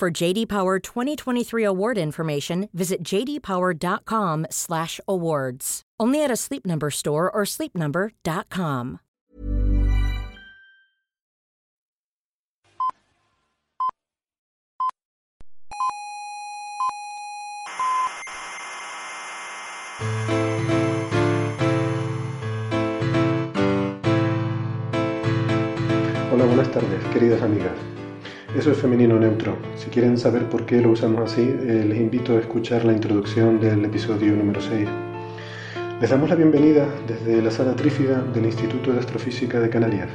For JD Power 2023 award information, visit jdpower.com/awards. Only at a Sleep Number store or sleepnumber.com. Hola, buenas tardes, queridas amigas. Eso es femenino neutro. Si quieren saber por qué lo usamos así, eh, les invito a escuchar la introducción del episodio número 6. Les damos la bienvenida desde la sala trífida del Instituto de Astrofísica de Canarias.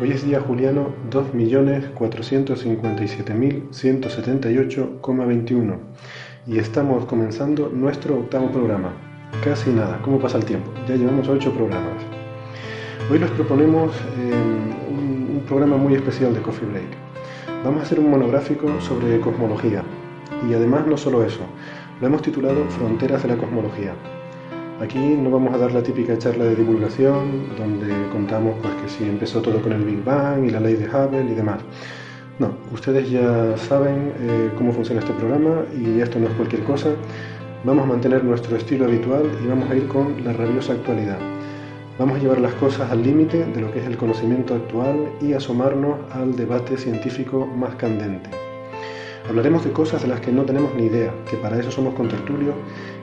Hoy es día juliano 2.457.178,21 y estamos comenzando nuestro octavo programa. Casi nada, ¿cómo pasa el tiempo? Ya llevamos ocho programas. Hoy les proponemos eh, un programa muy especial de Coffee Break. Vamos a hacer un monográfico sobre cosmología. Y además no solo eso, lo hemos titulado Fronteras de la Cosmología. Aquí no vamos a dar la típica charla de divulgación, donde contamos pues, que si empezó todo con el Big Bang y la ley de Hubble y demás. No, ustedes ya saben eh, cómo funciona este programa y esto no es cualquier cosa. Vamos a mantener nuestro estilo habitual y vamos a ir con la rabiosa actualidad. Vamos a llevar las cosas al límite de lo que es el conocimiento actual y asomarnos al debate científico más candente. Hablaremos de cosas de las que no tenemos ni idea, que para eso somos contertulios,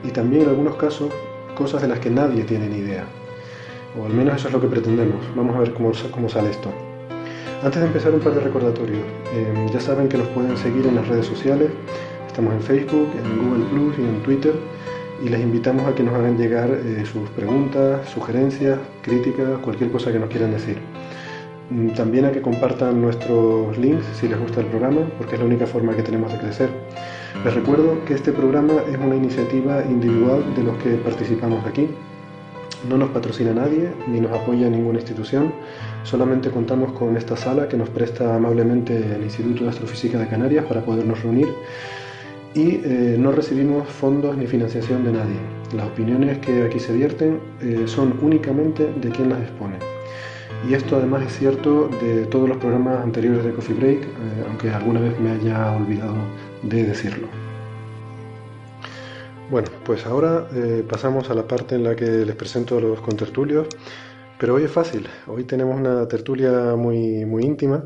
y también en algunos casos cosas de las que nadie tiene ni idea. O al menos eso es lo que pretendemos. Vamos a ver cómo, cómo sale esto. Antes de empezar un par de recordatorios. Eh, ya saben que nos pueden seguir en las redes sociales. Estamos en Facebook, en Google Plus y en Twitter y les invitamos a que nos hagan llegar eh, sus preguntas, sugerencias, críticas, cualquier cosa que nos quieran decir. Mm, También a que compartan nuestros links si les gusta el programa, porque es la única forma que tenemos de crecer. Les recuerdo que este programa es una iniciativa individual de los que participamos aquí. No nos patrocina nadie ni nos apoya ninguna institución, solamente contamos con esta sala que nos presta amablemente el Instituto de Astrofísica de Canarias para podernos reunir y eh, no recibimos fondos ni financiación de nadie. Las opiniones que aquí se vierten eh, son únicamente de quien las expone. Y esto además es cierto de todos los programas anteriores de Coffee Break, eh, aunque alguna vez me haya olvidado de decirlo. Bueno, pues ahora pasamos a la parte en la que les presento a los contertulios, pero hoy es fácil, hoy tenemos una tertulia muy, muy íntima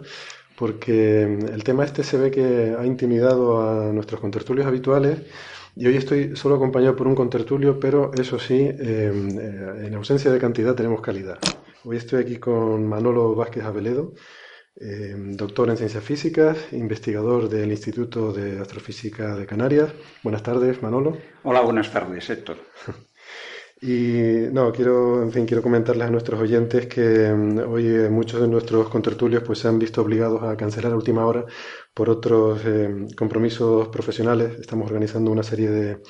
porque el tema este se ve que ha intimidado a nuestros contertulios habituales y hoy estoy solo acompañado por un contertulio, pero eso sí, eh, eh, en ausencia de cantidad tenemos calidad. Hoy estoy aquí con Manolo Vázquez Aveledo, eh, doctor en ciencias físicas, investigador del Instituto de Astrofísica de Canarias. Buenas tardes, Manolo. Hola, buenas tardes, Héctor. Y no, quiero, en fin, quiero comentarles a nuestros oyentes que mm, hoy eh, muchos de nuestros contertulios pues se han visto obligados a cancelar a última hora por otros eh, compromisos profesionales. Estamos organizando una serie de,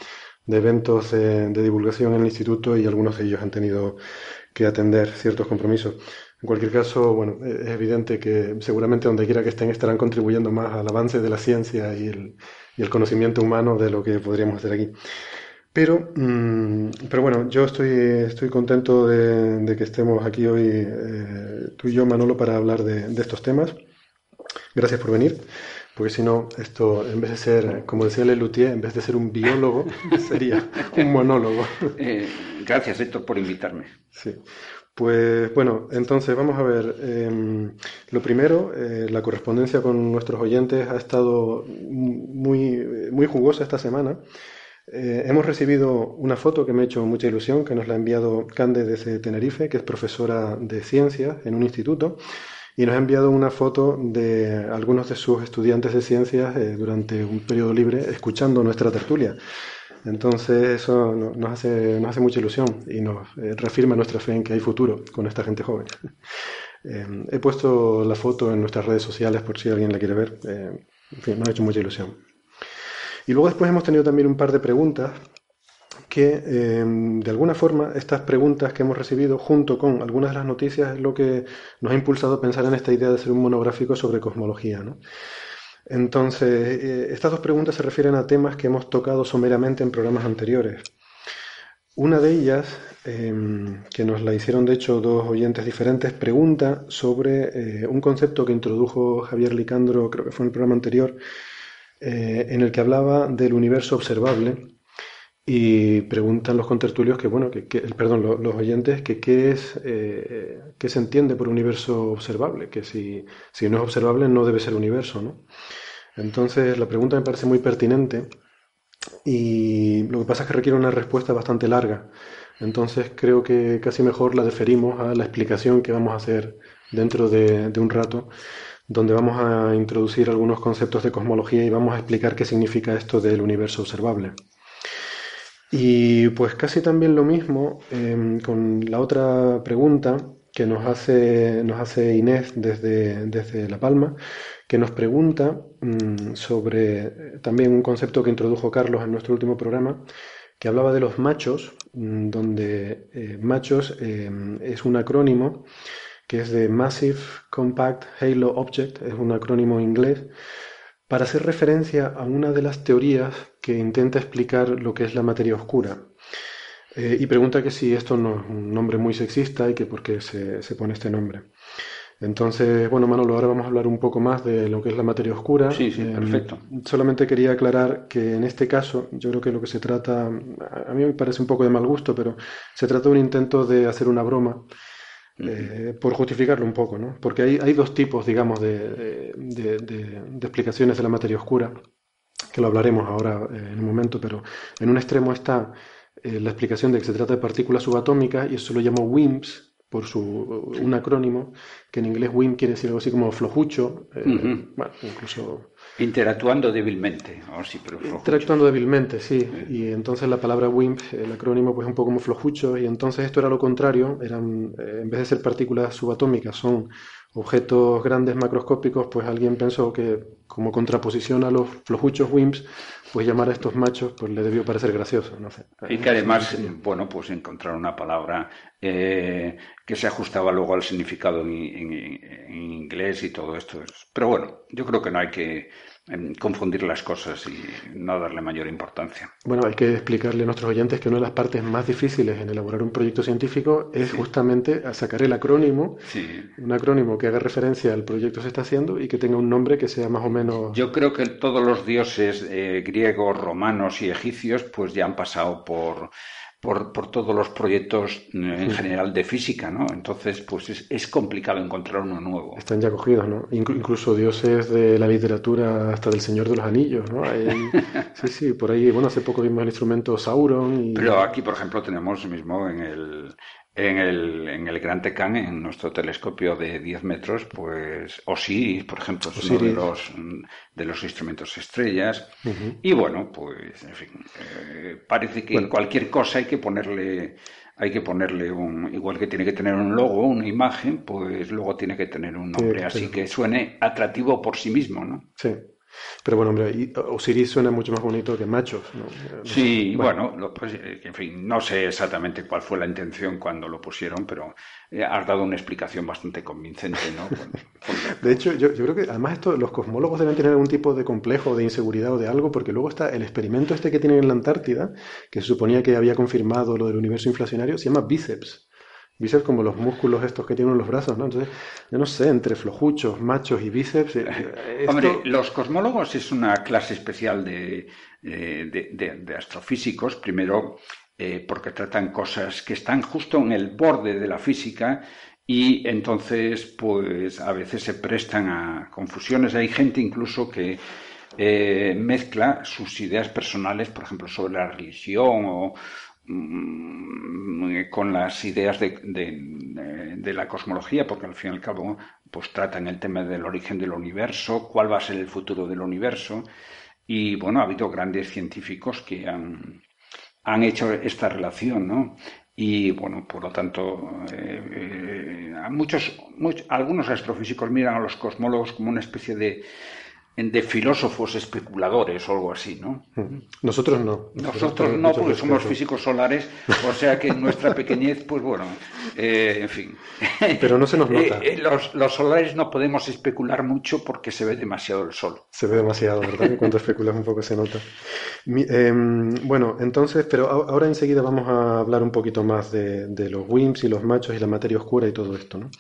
de eventos de, de divulgación en el instituto y algunos de ellos han tenido que atender ciertos compromisos. En cualquier caso, bueno, eh, es evidente que seguramente donde quiera que estén estarán contribuyendo más al avance de la ciencia y el, y el conocimiento humano de lo que podríamos hacer aquí. Pero, mm, pero bueno, yo estoy, estoy contento de, de que estemos aquí hoy, eh, tú y yo, Manolo, para hablar de, de estos temas. Gracias por venir, porque si no, esto, en vez de ser, como decía Lelutier, en vez de ser un biólogo, sería un monólogo. Eh, gracias, Héctor, por invitarme. Sí. Pues bueno, entonces vamos a ver. eh, lo primero, eh, la correspondencia con nuestros oyentes ha estado muy, muy jugosa esta semana. Eh, hemos recibido una foto que me ha hecho mucha ilusión, que nos la ha enviado Cande desde Tenerife, que es profesora de ciencias en un instituto, y nos ha enviado una foto de algunos de sus estudiantes de ciencias eh, durante un periodo libre escuchando nuestra tertulia. Entonces eso no- nos hace, nos hace mucha ilusión y nos eh, reafirma nuestra fe en que hay futuro con esta gente joven. Eh, he puesto la foto en nuestras redes sociales por si alguien la quiere ver. En fin, nos ha hecho mucha ilusión. Y luego después hemos tenido también un par de preguntas que em, de alguna forma estas preguntas que hemos recibido junto con algunas de las noticias es lo que nos ha impulsado a pensar en esta idea de hacer un monográfico sobre cosmología. Entonces, eh, estas dos preguntas se refieren a temas que hemos tocado someramente en programas anteriores. Una de ellas, em, que nos la hicieron de hecho dos oyentes diferentes, pregunta sobre eh, un concepto que introdujo Javier Licandro, creo que fue en el programa anterior, eh, en el que hablaba del universo observable y preguntan los contertulios que, bueno, que, perdón, los, oyentes, que qué es, eh, qué se entiende por universo observable, que si, si no es observable no debe ser universo, ¿no? Entonces la pregunta me parece muy pertinente y lo que pasa es que requiere una respuesta bastante larga. Entonces creo que casi mejor la deferimos a la explicación que vamos a hacer dentro de, de un rato, donde vamos a introducir algunos conceptos de cosmología y vamos a explicar qué significa esto del universo observable. Y pues casi también lo mismo em, con la otra pregunta que nos hace, nos hace Inés desde, desde La Palma, que nos pregunta mm, sobre también un concepto que introdujo Carlos en nuestro último programa, que hablaba de los machos, mm, donde eh, machos em, es un acrónimo que es de Massive Compact Halo Object, es un acrónimo inglés, para hacer referencia a una de las teorías que intenta explicar lo que es la materia oscura. Eh, y pregunta que si esto no es un nombre muy sexista y que por qué se, pone este nombre. Entonces, bueno, Manolo, ahora vamos a hablar un poco más de lo que es la materia oscura. Sí, sí, em, perfecto. Solamente quería aclarar que en este caso, yo creo que lo que se trata, a mí me parece un poco de mal gusto, pero se trata de un intento de hacer una broma eh, por justificarlo un poco, ¿no? Porque hay, hay dos tipos, digamos, de, explicaciones de la materia oscura, que lo hablaremos ahora eh, en un momento, pero en un extremo está eh, la explicación de que se trata de partículas subatómicas y eso lo llamo WIMPs, por su, un acrónimo, que en inglés WIMP quiere decir algo así como flojucho, bueno, incluso Interactuando débilmente, oh, sí, pero Interactuando débilmente, sí. Y entonces la palabra WIMP, el acrónimo, pues un poco como flojucho, y entonces esto era lo contrario, eran, eh, en vez de ser partículas subatómicas, son objetos grandes macroscópicos, pues alguien pensó que como contraposición a los flojuchos WIMPs, pues llamar a estos machos pues le debió parecer gracioso, no sé. Y que además, bueno, pues encontrar una palabra eh, que se ajustaba luego al significado en, inglés y todo esto. Pero bueno, yo creo que no hay que confundir las cosas y no darle mayor importancia. Bueno, hay que explicarle a nuestros oyentes que una de las partes más difíciles en elaborar un proyecto científico es justamente sacar el acrónimo, un acrónimo que haga referencia al proyecto que se está haciendo y que tenga un nombre que sea más o menos... Yo creo que todos los dioses eh, griegos, romanos y egipcios pues ya han pasado por por, por, todos los proyectos eh, en general de física, ¿no? Entonces, pues es, es complicado encontrar uno nuevo. Están ya cogidos, ¿no? incluso dioses de la literatura hasta del Señor de los Anillos, ¿no? sí, sí, por ahí, bueno, hace poco vimos el instrumento Sauron. Y... Pero aquí, por ejemplo, tenemos mismo en el, en el, en el Gran Tecán, en nuestro telescopio de 10 metros, pues Osiris, por ejemplo, es uno de los, de los instrumentos estrellas. Y bueno, pues, en fin, eh, parece que cualquier cosa hay que ponerle, hay que ponerle un, igual que tiene que tener un logo, una imagen, pues luego tiene que tener un nombre, así que suene atractivo por sí mismo, ¿no? Sí. Pero bueno, hombre, Osiris suena mucho más bonito que machos, ¿no? sí, bueno, pues, eh, en fin, no sé exactamente cuál fue la intención cuando lo pusieron, pero eh, has dado una explicación bastante convincente, ¿no? de hecho, yo, yo, creo que además esto, los cosmólogos deben tener algún tipo de complejo, de inseguridad o de algo, porque luego está el experimento este que tienen en la Antártida, que se suponía que había confirmado lo del universo inflacionario, se llama Bíceps. Bíceps como los músculos estos que tienen en los brazos, ¿no? Entonces, yo no sé, entre flojuchos, machos y bíceps... Eh, eh, Hombre, los cosmólogos es una clase especial de, de, astrofísicos, primero eh, porque tratan cosas que están justo en el borde de la física y entonces, pues a veces se prestan a confusiones. Hay gente incluso que mezcla sus ideas personales, por ejemplo, sobre la religión o con las ideas de, de, la cosmología, porque al fin y al cabo pues tratan el tema del origen del universo, cuál va a ser el futuro del universo. Y bueno, ha habido grandes científicos que han, han hecho esta relación, ¿no? Y bueno, por lo tanto, eh, eh, muchos, algunos astrofísicos miran a los cosmólogos como una especie de de filósofos especuladores o algo así, ¿no? Nosotros no. Nosotros, no, porque somos físicos solares, o sea que en nuestra pequeñez, pues bueno, eh, en fin. Pero no se nos nota. Eh, eh, los, los, solares no podemos especular mucho porque se ve demasiado el sol. Se ve demasiado, ¿verdad? Que cuando especulas un poco se nota. Em, bueno, entonces, pero ahora enseguida vamos a hablar un poquito más de, de los WIMPs y los machos y la materia oscura y todo esto, ¿no?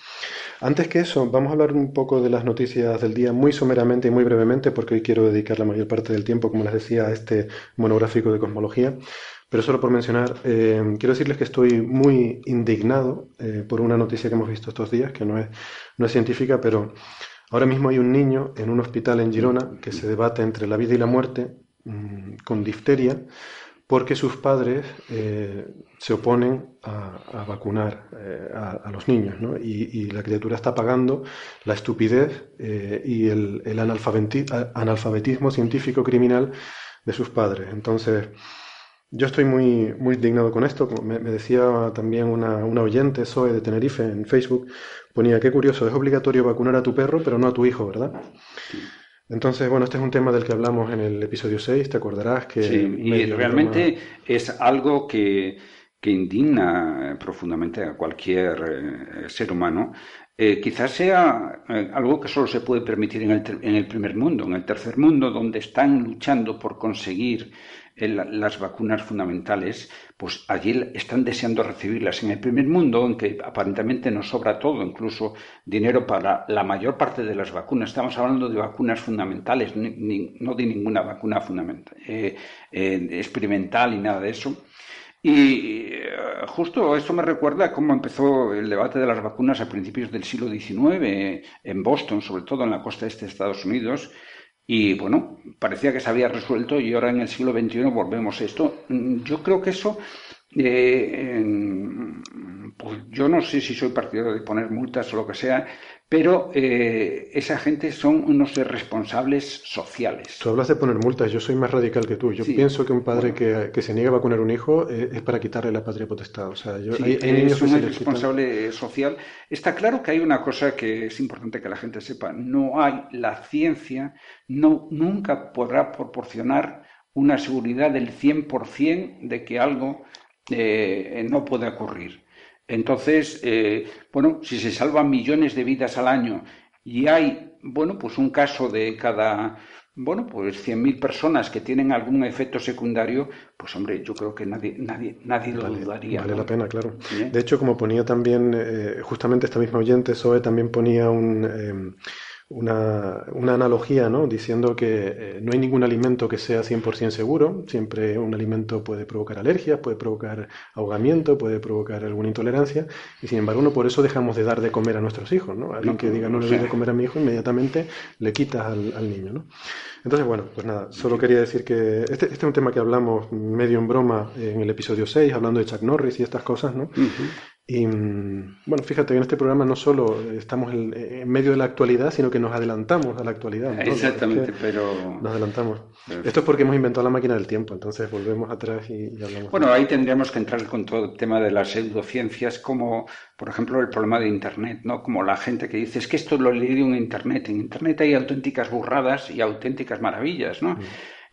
Antes que eso, vamos a hablar un poco de las noticias del día muy someramente y muy brevemente, porque hoy quiero dedicar la mayor parte del tiempo, como les decía, a este monográfico de cosmología. Pero solo por mencionar, eh, quiero decirles que estoy muy indignado eh, por una noticia que hemos visto estos días, que no es, no es científica, pero ahora mismo hay un niño en un hospital en Girona que se debate entre la vida y la muerte mm, con difteria porque sus padres eh, se oponen a, vacunar eh, a, los niños, ¿no? y, la criatura está pagando la estupidez eh, y el, analfabetismo científico criminal de sus padres. Entonces, yo estoy muy, muy indignado con esto. Me, me decía también una, una, oyente, Zoe de Tenerife, en Facebook, ponía, qué curioso, es obligatorio vacunar a tu perro, pero no a tu hijo, ¿verdad? Entonces, bueno, este es un tema del que hablamos en el episodio 6, te acordarás que... Sí, y realmente es algo que, que, indigna profundamente a cualquier eh, ser humano. Eh, quizás sea eh, algo que solo se puede permitir en el, en el primer mundo, en el tercer mundo, donde están luchando por conseguir las vacunas fundamentales, pues allí están deseando recibirlas. En el primer mundo, en que aparentemente nos sobra todo, incluso dinero para la mayor parte de las vacunas, estamos hablando de vacunas fundamentales, no de ninguna vacuna fundamental, eh, eh, experimental y nada de eso. Y eh, justo esto me recuerda cómo empezó el debate de las vacunas a principios del siglo XIX en Boston, sobre todo en la costa este de Estados Unidos, y bueno, parecía que se había resuelto y ahora en el siglo XXI volvemos a esto. Yo creo que eso, eh, pues yo no sé si soy partidario de poner multas o lo que sea, pero eh, esa gente son unos responsables sociales. Tú hablas de poner multas, yo soy más radical que tú. Yo pienso que un padre que, se niega a vacunar un hijo eh, es para quitarle la patria potestad. O sea, yo, hay, es un responsable social. Está claro que hay una cosa que es importante que la gente sepa. No hay, la ciencia no, nunca podrá proporcionar una seguridad del 100% de que algo eh, no puede ocurrir. Entonces, eh, bueno, si se salvan millones de vidas al año y hay, bueno, pues un caso de cada, bueno, pues 100.000 personas que tienen algún efecto secundario, pues hombre, yo creo que nadie, nadie, nadie lo dudaría. Vale la pena, claro. De hecho, como ponía también, eh, justamente esta misma oyente, Zoe, también ponía un... Eh, una, una, analogía, ¿no? diciendo que eh, no hay ningún alimento que sea 100% seguro, siempre un alimento puede provocar alergias, puede provocar ahogamiento, puede provocar alguna intolerancia, y sin embargo no por eso dejamos de dar de comer a nuestros hijos. ¿no? Alguien que diga no le doy de comer a mi hijo, inmediatamente le quitas al, al niño. ¿no? Entonces, bueno, pues nada, solo quería decir que este, este, es un tema que hablamos medio en broma en el episodio 6, hablando de Chuck Norris y estas cosas, ¿no? Y mm, bueno, fíjate, en este programa no solo estamos en, medio de la actualidad, sino que nos adelantamos a la actualidad. Exactamente, pero... Nos adelantamos. Esto es porque hemos inventado la máquina del tiempo, entonces volvemos atrás y, hablamos. Bueno, ahí tendríamos que entrar con todo el tema de las pseudociencias, como por ejemplo el problema de Internet, ¿no? Como la gente que dice, es que esto lo leí en Internet. En Internet hay auténticas burradas y auténticas maravillas, ¿no? Mm.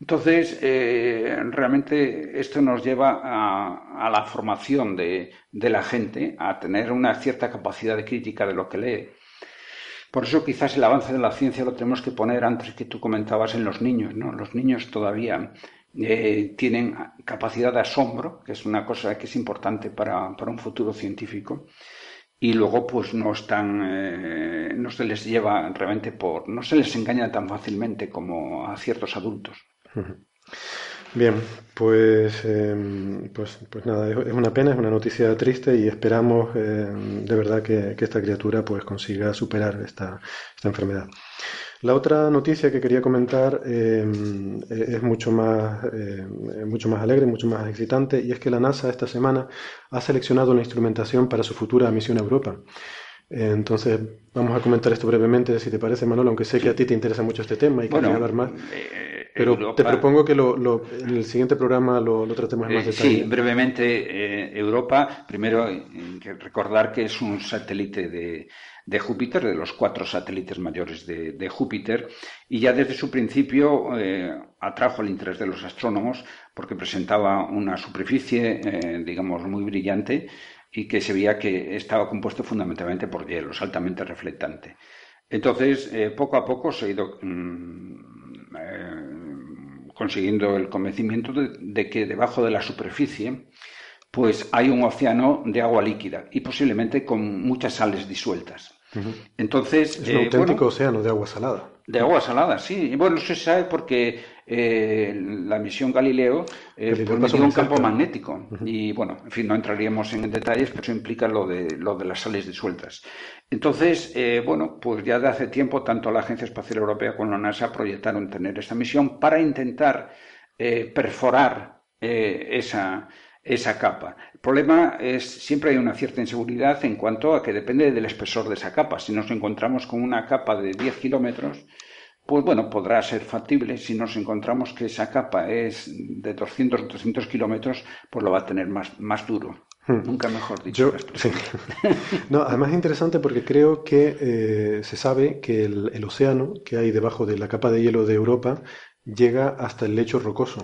Entonces, eh, realmente esto nos lleva a, la formación de, la gente, a tener una cierta capacidad de crítica de lo que lee. Por eso quizás el avance de la ciencia lo tenemos que poner antes que tú comentabas en los niños. ¿no? Los niños todavía eh, tienen capacidad de asombro, que es una cosa que es importante para, un futuro científico y luego pues no están eh, no se les lleva realmente por no se les engaña tan fácilmente como a ciertos adultos Bien, pues, em, pues, pues nada, es una pena, es una noticia triste y esperamos em, de verdad que, esta criatura pues consiga superar esta, esta, enfermedad. La otra noticia que quería comentar em, e, es mucho más, mucho más alegre, mucho más excitante, y es que la NASA esta semana ha seleccionado una instrumentación para su futura misión a Europa. Entonces, vamos a comentar esto brevemente, si te parece, Manolo, aunque sé que a ti te interesa mucho este tema y bueno, hablar más. Eh, Pero te propongo que lo, en el siguiente programa lo, tratemos en más detalle. Sí, brevemente, Europa, primero que recordar que es un satélite de, de Júpiter, de los cuatro satélites mayores de, Júpiter, y ya desde su principio eh, atrajo el interés de los astrónomos porque presentaba una superficie, eh, digamos, muy brillante y que se veía que estaba compuesto fundamentalmente por hielo, altamente reflectante. Entonces, eh, poco a poco se ha ido mm, consiguiendo el convencimiento de, que debajo de la superficie pues hay un océano de agua líquida y posiblemente con muchas sales disueltas. Entonces, es un eh, auténtico océano de agua salada. De agua salada, sí. Y bueno, eso se sabe porque eh, la misión Galileo eh, pues un campo magnético. Y bueno, en fin, no entraríamos en detalles, pero eso implica lo de, lo de las sales disueltas. Entonces, eh, bueno, pues ya de hace tiempo tanto la Agencia Espacial Europea como la NASA proyectaron tener esta misión para intentar perforar esa esa capa. El problema es siempre hay una cierta inseguridad en cuanto a que depende del espesor de esa capa. Si nos encontramos con una capa de 10 kilómetros, pues bueno, podrá ser factible. Si nos encontramos que esa capa es de 200 o 300 kilómetros, pues lo va a tener más, más duro. Hmm. Nunca mejor dicho. no, además es interesante porque creo que eh, se sabe que el océano que hay debajo de la capa de hielo de Europa llega hasta el lecho rocoso.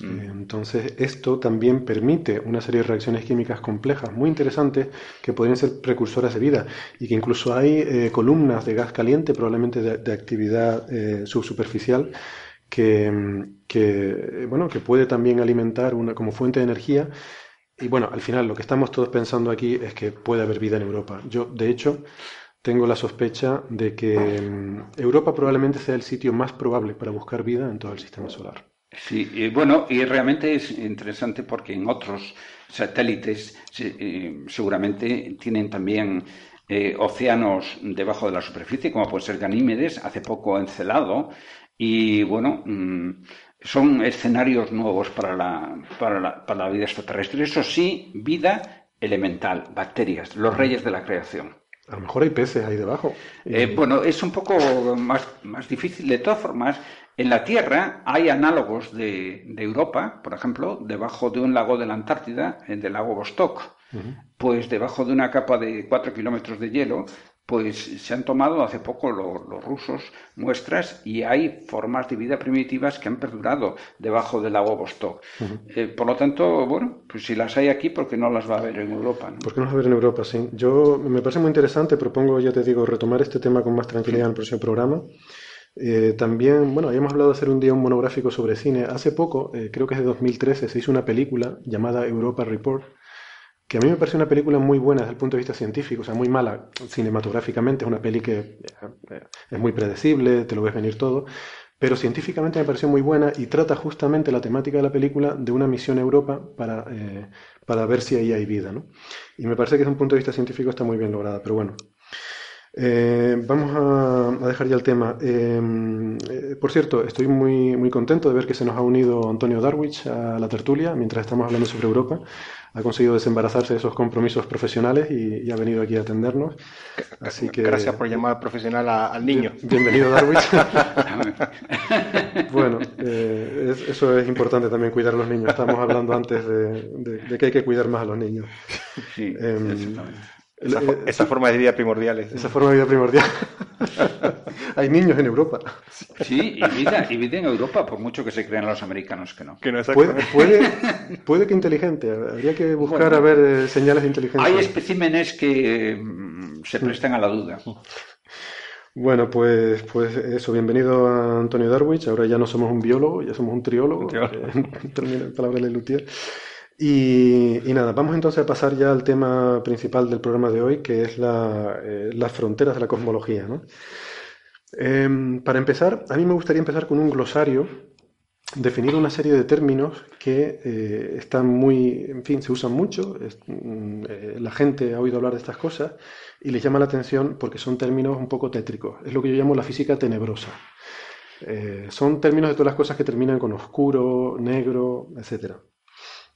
Mm. Entonces, esto también permite una serie de reacciones químicas complejas muy interesantes que podrían ser precursoras de vida y que incluso hay eh, columnas de gas caliente, probablemente de, actividad eh, subsuperficial, que, bueno, que puede también alimentar una, como fuente de energía. Y bueno, al final lo que estamos todos pensando aquí es que puede haber vida en Europa. Yo, de hecho, tengo la sospecha de que mm, Europa probablemente sea el sitio más probable para buscar vida en todo el sistema solar. Sí, y bueno, y realmente es interesante porque en otros satélites eh, seguramente tienen también eh, océanos debajo de la superficie, como puede ser Ganímedes, hace poco Encelado, y bueno, mm, son escenarios nuevos para la, para, la, para la vida extraterrestre. Eso sí, vida elemental, bacterias, los reyes de la creación. A lo mejor hay peces ahí debajo. Eh, bueno, es un poco más, más difícil. De todas formas, en la Tierra hay análogos de, Europa, por ejemplo, debajo de un lago de la Antártida, el del lago Vostok, pues debajo de una capa de 4 kilómetros de hielo, pues se han tomado hace poco los, rusos muestras y hay formas de vida primitivas que han perdurado debajo del lago Vostok. Eh, por lo tanto, bueno, pues si las hay aquí, ¿por qué no las va a haber en Europa? ¿Por qué no las va a ver en Europa? Sí. Yo me parece muy interesante, propongo, ya te digo, retomar este tema con más tranquilidad en el próximo programa. Eh, también, bueno, habíamos hablado de hacer un día un monográfico sobre cine. Hace poco, eh, creo que es de 2013, se hizo una película llamada Europa Report, que a mí me parece una película muy buena desde el punto de vista científico, o sea, muy mala cinematográficamente, es una peli que eh, es muy predecible, te lo ves venir todo, pero científicamente me pareció muy buena y trata justamente la temática de la película de una misión a Europa para, para ver si ahí hay vida, ¿no? Y me parece que desde un punto de vista científico está muy bien lograda, pero bueno, eh, vamos a, dejar ya el tema. Em, eh, por cierto, estoy muy, muy contento de ver que se nos ha unido Antonio Darwich a la tertulia mientras estamos hablando sobre Europa. Ha conseguido desembarazarse de esos compromisos profesionales y, ha venido aquí a atendernos. Así que, Gracias por llamar profesional al niño. Bienvenido, Darwich. bueno, eh, eso es importante también, cuidar a los niños. Estamos hablando antes de, que hay que cuidar más a los niños. Sí, em, esa, forma de vida primordial. Esa forma de vida primordial. Hay niños en Europa. Sí, y vida, y vida en Europa, por mucho que se crean los americanos que no. Que no puede, puede, que inteligente. Habría que buscar a ver eh, señales de inteligencia. Hay especímenes que mm, se prestan a la duda. Bueno, pues, pues eso, bienvenido a Antonio Darwich. Ahora ya no somos un biólogo, ya somos un triólogo. Termina en palabra de Lutier. Y, nada, vamos entonces a pasar ya al tema principal del programa de hoy, que es eh, las fronteras de la cosmología. Em, para empezar, a mí me gustaría empezar con un glosario, definir una serie de términos que eh, están muy, en fin, se usan mucho, mm, eh, la gente ha oído hablar de estas cosas y les llama la atención porque son términos un poco tétricos. Es lo que yo llamo la física tenebrosa. son términos de todas las cosas que terminan con oscuro, negro, etcétera.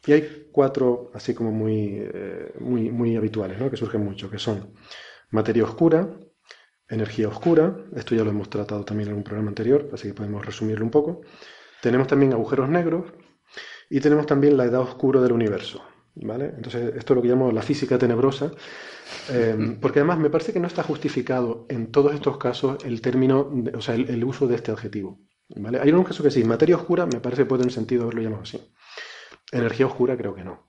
Y hay cuatro, así como muy, eh, muy, muy habituales, ¿no? que surgen mucho, que son materia oscura, energía oscura, esto ya lo hemos tratado también en un programa anterior, así que podemos resumirlo un poco, tenemos también agujeros negros y tenemos también la edad oscura del universo. ¿vale? Entonces, esto es lo que llamo la física tenebrosa, eh, porque además me parece que no está justificado en todos estos casos el término, o sea, el, uso de este adjetivo. ¿vale? Hay un caso que sí, materia oscura me parece que puede tener sentido haberlo llamado así. Energía oscura creo que no.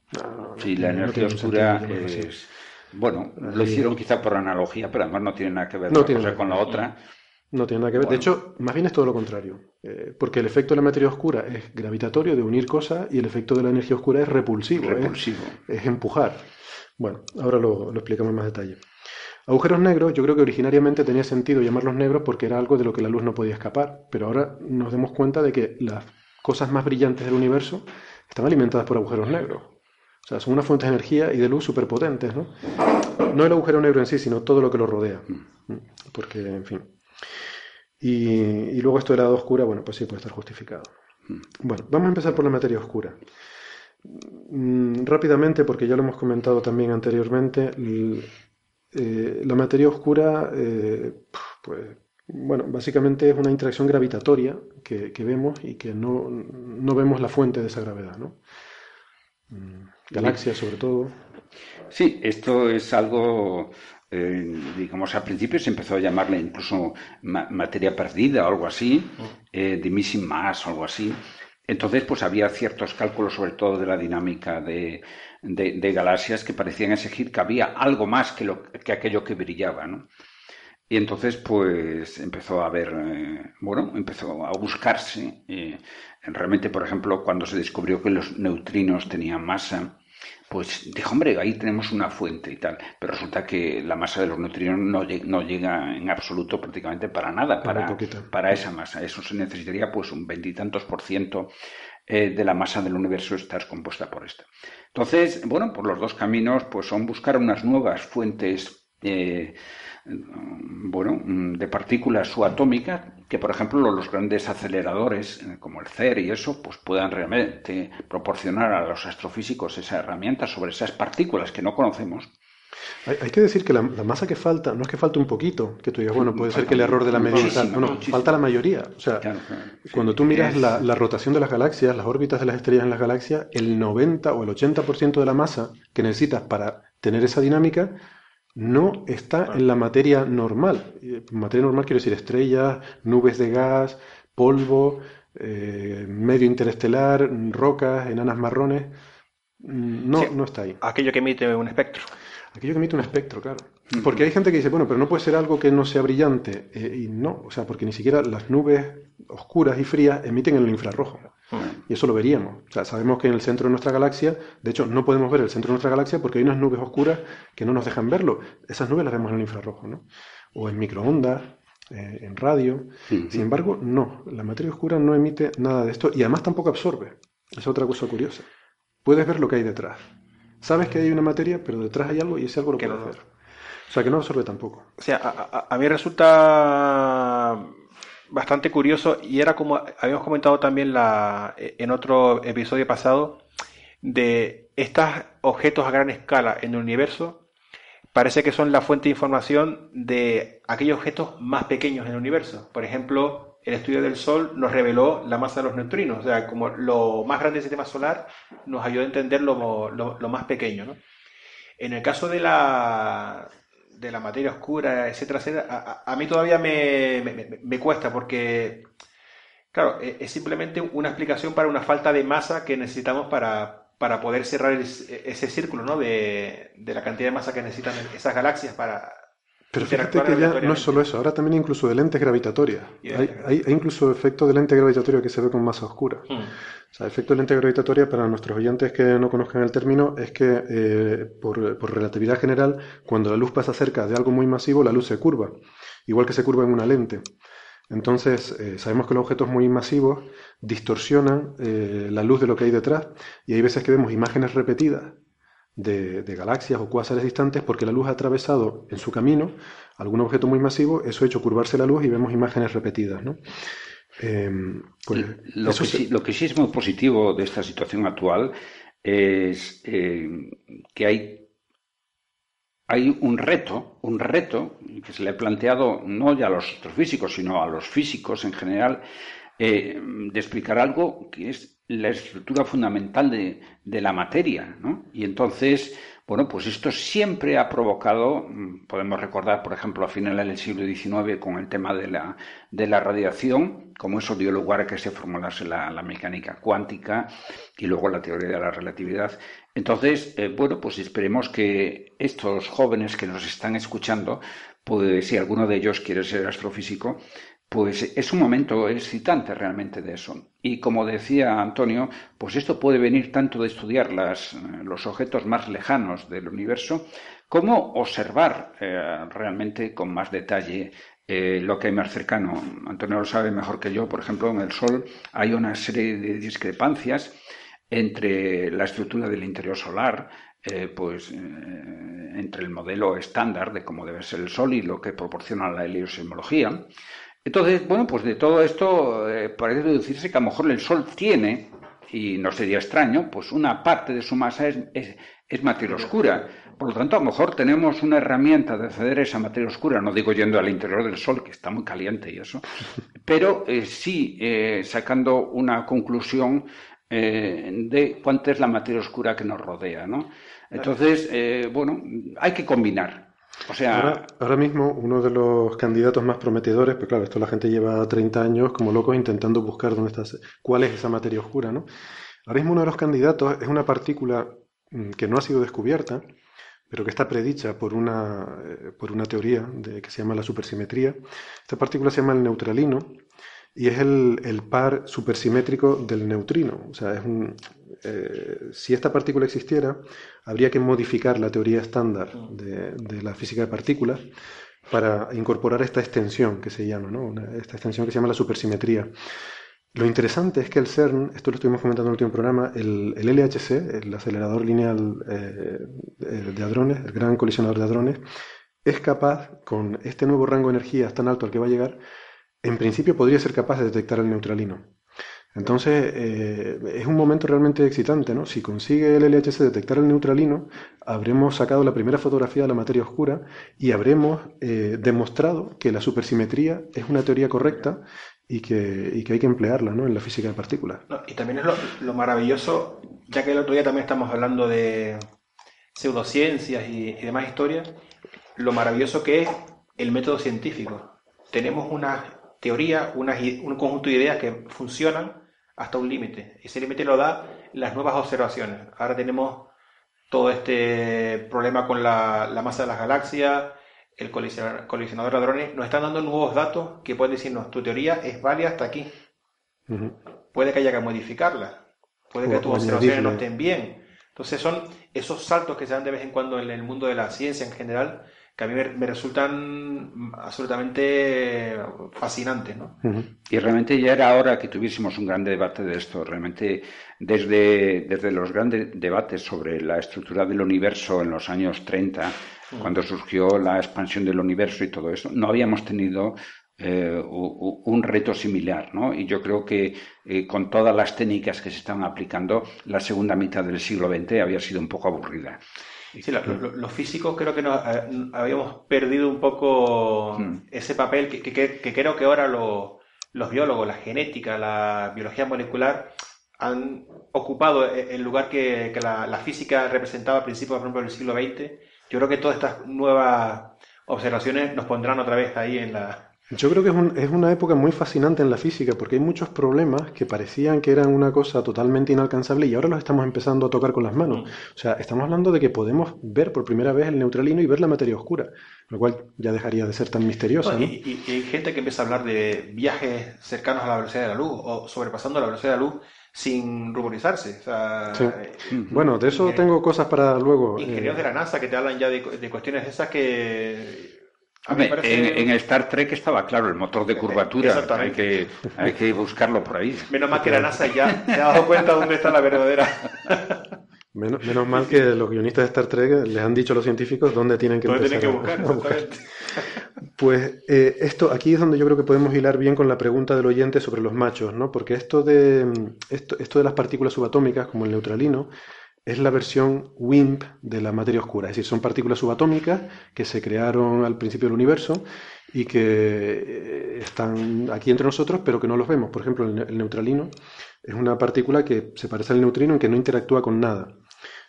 sí, la energía oscura es... Bueno, lo hicieron quizá por analogía, pero además no tiene nada que ver con la otra. No tiene nada que ver. De hecho, más bien es todo lo contrario. Eh, porque el efecto de la materia oscura es gravitatorio, de unir cosas, y el efecto de la energía oscura es repulsivo. Repulsivo. Es, empujar. Bueno, ahora lo, lo, explicamos en más detalle. Agujeros negros, yo creo que originariamente tenía sentido llamarlos negros porque era algo de lo que la luz no podía escapar. Pero ahora nos damos cuenta de que las cosas más brillantes del universo están alimentadas por agujeros negros. O sea, son unas fuentes de energía y de luz superpotentes, ¿no? No el agujero negro en sí, sino todo lo que lo rodea. Mm. Porque, en fin. Y, luego esto de la oscura, bueno, pues sí puede estar justificado. Hmm. Bueno, vamos a empezar por la materia oscura. Mm, rápidamente, porque ya lo hemos comentado también anteriormente, eh, la materia oscura, eh, pues, bueno, básicamente es una interacción gravitatoria que, vemos y que no, no, vemos la fuente de esa gravedad, ¿no? Mm, galaxias, sobre todo. Sí, esto es algo eh, digamos, al principio se empezó a llamarle incluso materia perdida o algo así, eh, de missing mass o algo así. Entonces, pues había ciertos cálculos, sobre todo de la dinámica de, galaxias, que parecían exigir que había algo más que, lo, que aquello que brillaba, ¿no? Y entonces, pues empezó a haber, eh, bueno, empezó a buscarse. realmente, por ejemplo, cuando se descubrió que los neutrinos tenían masa, pues dijo, hombre, ahí tenemos una fuente y tal, pero resulta que la masa de los neutrinos no, no llega en absoluto prácticamente para nada, para, para esa masa. Eso se necesitaría pues un veintitantos por ciento eh, de la masa del universo estar compuesta por esta. Entonces, bueno, por los dos caminos pues son buscar unas nuevas fuentes eh, bueno, de partículas subatómicas que, por ejemplo, los grandes aceleradores eh, como el CER y eso, pues puedan realmente proporcionar a los astrofísicos esa herramienta sobre esas partículas que no conocemos. Hay, que decir que la, masa que falta, no es que falte un poquito, que tú digas, bueno, puede ser que el error de la medida, no, no, falta la mayoría. O sea, cuando tú miras la, la, rotación de las galaxias, las órbitas de las estrellas en las galaxias, el 90 o el 80% de la masa que necesitas para tener esa dinámica no está en la materia normal. Materia normal quiero decir estrellas, nubes de gas, polvo, eh, medio interestelar, rocas, enanas marrones. Mm, no, no está ahí. Aquello que emite un espectro. Aquello que emite un espectro, claro. Porque hay gente que dice, bueno, pero no puede ser algo que no sea brillante. Eh, y no, o sea, porque ni siquiera las nubes oscuras y frías emiten en el infrarrojo. Y eso lo veríamos. O sea, sabemos que en el centro de nuestra galaxia, de hecho, no podemos ver el centro de nuestra galaxia porque hay unas nubes oscuras que no nos dejan verlo. Esas nubes las vemos en el infrarrojo, ¿no? O en microondas, eh, en radio. Sin embargo, no. La materia oscura no emite nada de esto y además tampoco absorbe. Es otra cosa curiosa. Puedes ver lo que hay detrás. Sabes que hay una materia, pero detrás hay algo y ese algo lo puedes ver. O sea, que no absorbe tampoco. O sea, a, a mí resulta bastante curioso y era como habíamos comentado también la, en otro episodio pasado de estos objetos a gran escala en el universo parece que son la fuente de información de aquellos objetos más pequeños en el universo. Por ejemplo, el estudio del Sol nos reveló la masa de los neutrinos, o sea, como lo más grande del sistema solar nos ayudó a entender lo, lo más pequeño. ¿no? En el caso de la, de la materia oscura, etcétera, etcétera, a, mí todavía me, cuesta porque, claro, e, es, simplemente una explicación para una falta de masa que necesitamos para, para poder cerrar ese círculo ¿no? de, de la cantidad de masa que necesitan esas galaxias para, pero fíjate que ya no es solo eso, ahora también incluso de lentes gravitatorias. Hay, hay, incluso efecto de lente gravitatoria que se ve con masa oscura. Hmm. O sea, efecto de lente gravitatoria, para nuestros oyentes que no conozcan el término, es que eh, por, relatividad general, cuando la luz pasa cerca de algo muy masivo, la luz se curva, igual que se curva en una lente. Entonces, eh, sabemos que los objetos muy masivos distorsionan eh, la luz de lo que hay detrás y hay veces que vemos imágenes repetidas de, galaxias o cuásares distantes porque la luz ha atravesado en su camino algún objeto muy masivo, eso ha hecho curvarse la luz y vemos imágenes repetidas. ¿no? Em, pues, lo, que sí, lo, que sí, es muy positivo de esta situación actual es eh, que hay, hay un reto, un reto que se le ha planteado no ya a los astrofísicos, sino a los físicos en general, eh, de explicar algo que es la estructura fundamental de, de la materia, ¿no? Y entonces, bueno, pues esto siempre ha provocado, mm, podemos recordar, por ejemplo, a finales del siglo XIX con el tema de la, de la radiación, como eso dio lugar a que se formulase la, la mecánica cuántica y luego la teoría de la relatividad. Entonces, eh, bueno, pues esperemos que estos jóvenes que nos están escuchando, pues si alguno de ellos quiere ser astrofísico, pues es un momento excitante realmente de eso. Y como decía Antonio, pues esto puede venir tanto de estudiar las, los objetos más lejanos del universo, como observar eh, realmente con más detalle eh, lo que hay más cercano. Antonio lo sabe mejor que yo, por ejemplo, en el Sol hay una serie de discrepancias entre la estructura del interior solar, eh, pues entre el modelo estándar de cómo debe ser el Sol y lo que proporciona la heliosismología. Entonces, bueno, pues de todo esto eh, parece deducirse que a lo mejor el Sol tiene, y no sería extraño, pues una parte de su masa es, es, materia oscura. Por lo tanto, a lo mejor tenemos una herramienta de acceder a esa materia oscura, no digo yendo al interior del Sol, que está muy caliente y eso, pero eh, sí eh, sacando una conclusión de cuánta es la materia oscura que nos rodea, ¿no? Entonces, bueno, hay que combinar. Ahora, mismo uno de los candidatos más prometedores, pues claro, esto la gente lleva 30 años como locos intentando buscar dónde está, cuál es esa materia oscura, ¿no? Ahora mismo uno de los candidatos es una partícula mm, que no ha sido descubierta, pero que está predicha por una, eh, por una teoría que se llama la supersimetría. Esta partícula se llama el neutralino y es el, el par supersimétrico del neutrino. O sea, es un, eh, si esta partícula existiera, habría que modificar la teoría estándar de, la física de partículas para incorporar esta extensión que se llama, ¿no? esta extensión que se llama la supersimetría. Lo interesante es que el CERN, esto lo estuvimos comentando en el último programa, el, LHC, el acelerador lineal eh, de hadrones, el gran colisionador de hadrones, es capaz, con este nuevo rango de energía tan alto al que va a llegar, en principio podría ser capaz de detectar el neutralino. Entonces, eh, es un momento realmente excitante, ¿no? Si consigue el LHC detectar el neutralino, habremos sacado la primera fotografía de la materia oscura y habremos eh, demostrado que la supersimetría es una teoría correcta y que, y que hay que emplearla ¿no? en la física de partículas. y también es lo, maravilloso, ya que el otro día también estamos hablando de pseudociencias y, demás historias, lo maravilloso que es el método científico. Tenemos una teoría, una, un conjunto de ideas que funcionan hasta un límite. Ese límite lo da las nuevas observaciones. Ahora tenemos todo este problema con la, masa de las galaxias, el colisionador, de hadrones, nos están dando nuevos datos que pueden decirnos, tu teoría es válida hasta aquí. Puede que haya que modificarla, puede que tus observaciones no estén bien. Entonces son esos saltos que se dan de vez en cuando en el mundo de la ciencia en general que a mí me, resultan absolutamente fascinantes. ¿no? Y realmente ya era hora que tuviésemos un gran debate de esto. Realmente desde, desde los grandes debates sobre la estructura del universo en los años 30, cuando surgió la expansión del universo y todo eso, no habíamos tenido eh, un reto similar, ¿no? Y yo creo que eh, con todas las técnicas que se están aplicando, la segunda mitad del siglo XX había sido un poco aburrida. Sí, los físicos creo que nos, eh, habíamos perdido un poco hmm. ese papel que, creo que ahora los biólogos, la genética, la biología molecular han ocupado e, el lugar que, la, física representaba a principios, por ejemplo, del siglo XX. Yo creo que todas estas nuevas observaciones nos pondrán otra vez ahí en la, yo creo que es, una época muy fascinante en la física porque hay muchos problemas que parecían que eran una cosa totalmente inalcanzable y ahora los estamos empezando a tocar con las manos. Mm. O sea, estamos hablando de que podemos ver por primera vez el neutralino y ver la materia oscura, lo cual ya dejaría de ser tan misteriosa. y, hay gente que empieza a hablar de viajes cercanos a la velocidad de la luz o sobrepasando la velocidad de la luz sin ruborizarse. Bueno, de eso tengo cosas para luego. Ingenieros eh, de la NASA que te hablan ya de, de cuestiones esas que en, Star Trek estaba claro el motor de curvatura. Hay que, hay que buscarlo por ahí. Menos mal que la NASA ya se ha dado cuenta dónde está la verdadera. Menos, menos, mal que los guionistas de Star Trek les han dicho a los científicos dónde tienen que, ¿Dónde tienen que buscar. Pues eh, esto aquí es donde yo creo que podemos hilar bien con la pregunta del oyente sobre los machos, ¿no? Porque esto de esto, esto de las partículas subatómicas, como el neutralino, es la versión WIMP de la materia oscura, es decir, son partículas subatómicas que se crearon al principio del universo y que eh, están aquí entre nosotros, pero que no los vemos. Por ejemplo, el, neutralino es una partícula que se parece al neutrino en que no interactúa con nada.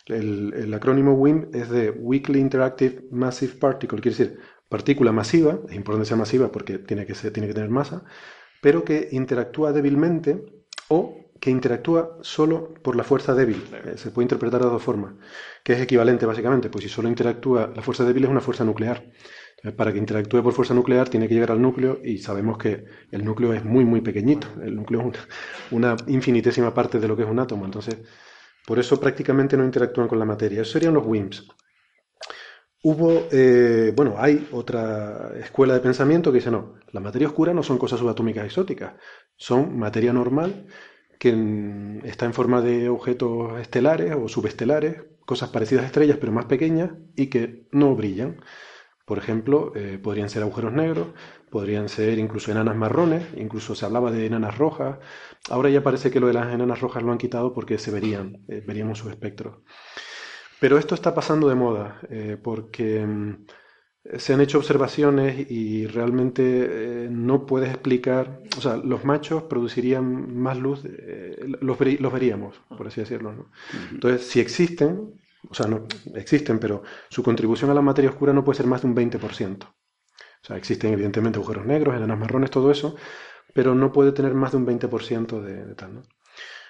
El, acrónimo WIM es de Weakly Interactive Massive Particle, quiere decir partícula masiva, es importante que sea masiva porque tiene que tener masa, pero que interactúa débilmente o que interactúa solo por la fuerza débil. Eh, se puede interpretar de dos formas, que es equivalente básicamente, pues si solo interactúa, la fuerza débil es una fuerza nuclear. para que interactúe por fuerza nuclear tiene que llegar al núcleo y sabemos que el núcleo es muy, muy pequeñito. El núcleo es una, infinitésima parte de lo que es un átomo. Entonces, por eso prácticamente no interactúan con la materia. Eso serían los WIMPs. Hubo, eh, bueno, hay otra escuela de pensamiento que dice, no, la materia oscura no son cosas subatómicas exóticas, son materia normal que está en forma de objetos estelares o subestelares, cosas parecidas a estrellas pero más pequeñas y que no brillan. Por ejemplo, eh, podrían ser agujeros negros, podrían ser incluso enanas marrones, incluso se hablaba de enanas rojas. Ahora ya parece que lo de las enanas rojas lo han quitado porque se verían, eh, veríamos su espectro. Pero esto está pasando de moda eh, porque mm, se han hecho observaciones y realmente eh, no puedes explicar, o sea, los machos producirían más luz, eh, los, veríamos, por así decirlo. Entonces, si existen, o sea, no existen, pero su contribución a la materia oscura no puede ser más de un 20%. O sea, existen evidentemente agujeros negros, enanas marrones, todo eso, pero no puede tener más de un 20% de, de tal. ¿no?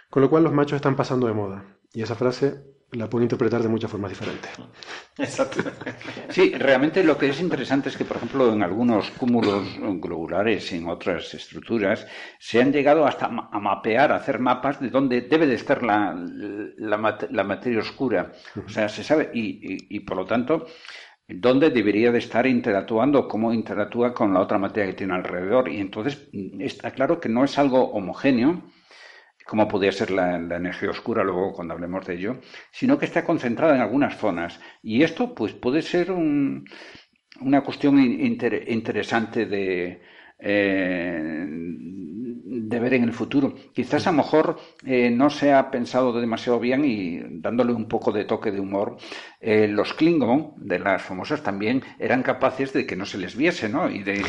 Con lo cual los machos están pasando de moda. Y esa frase la pueden interpretar de muchas formas diferentes. Exacto. Sí, realmente lo que es interesante es que, por ejemplo, en algunos cúmulos globulares y en otras estructuras se han llegado hasta a mapear, a hacer mapas de dónde debe de estar la, la, materia oscura. O sea, se sabe, y, y, por lo tanto, dónde debería de estar interactuando, cómo interactúa con la otra materia que tiene alrededor. Y entonces está claro que no es algo homogéneo, como podría ser la, energía oscura luego cuando hablemos de ello, sino que está concentrada en algunas zonas. Y esto pues puede ser una cuestión interesante de, eh, de ver en el futuro. Quizás a lo mejor eh, no se ha pensado demasiado bien y dándole un poco de toque de humor, eh, los Klingon de las famosas también eran capaces de que no se les viese, ¿no? Y de,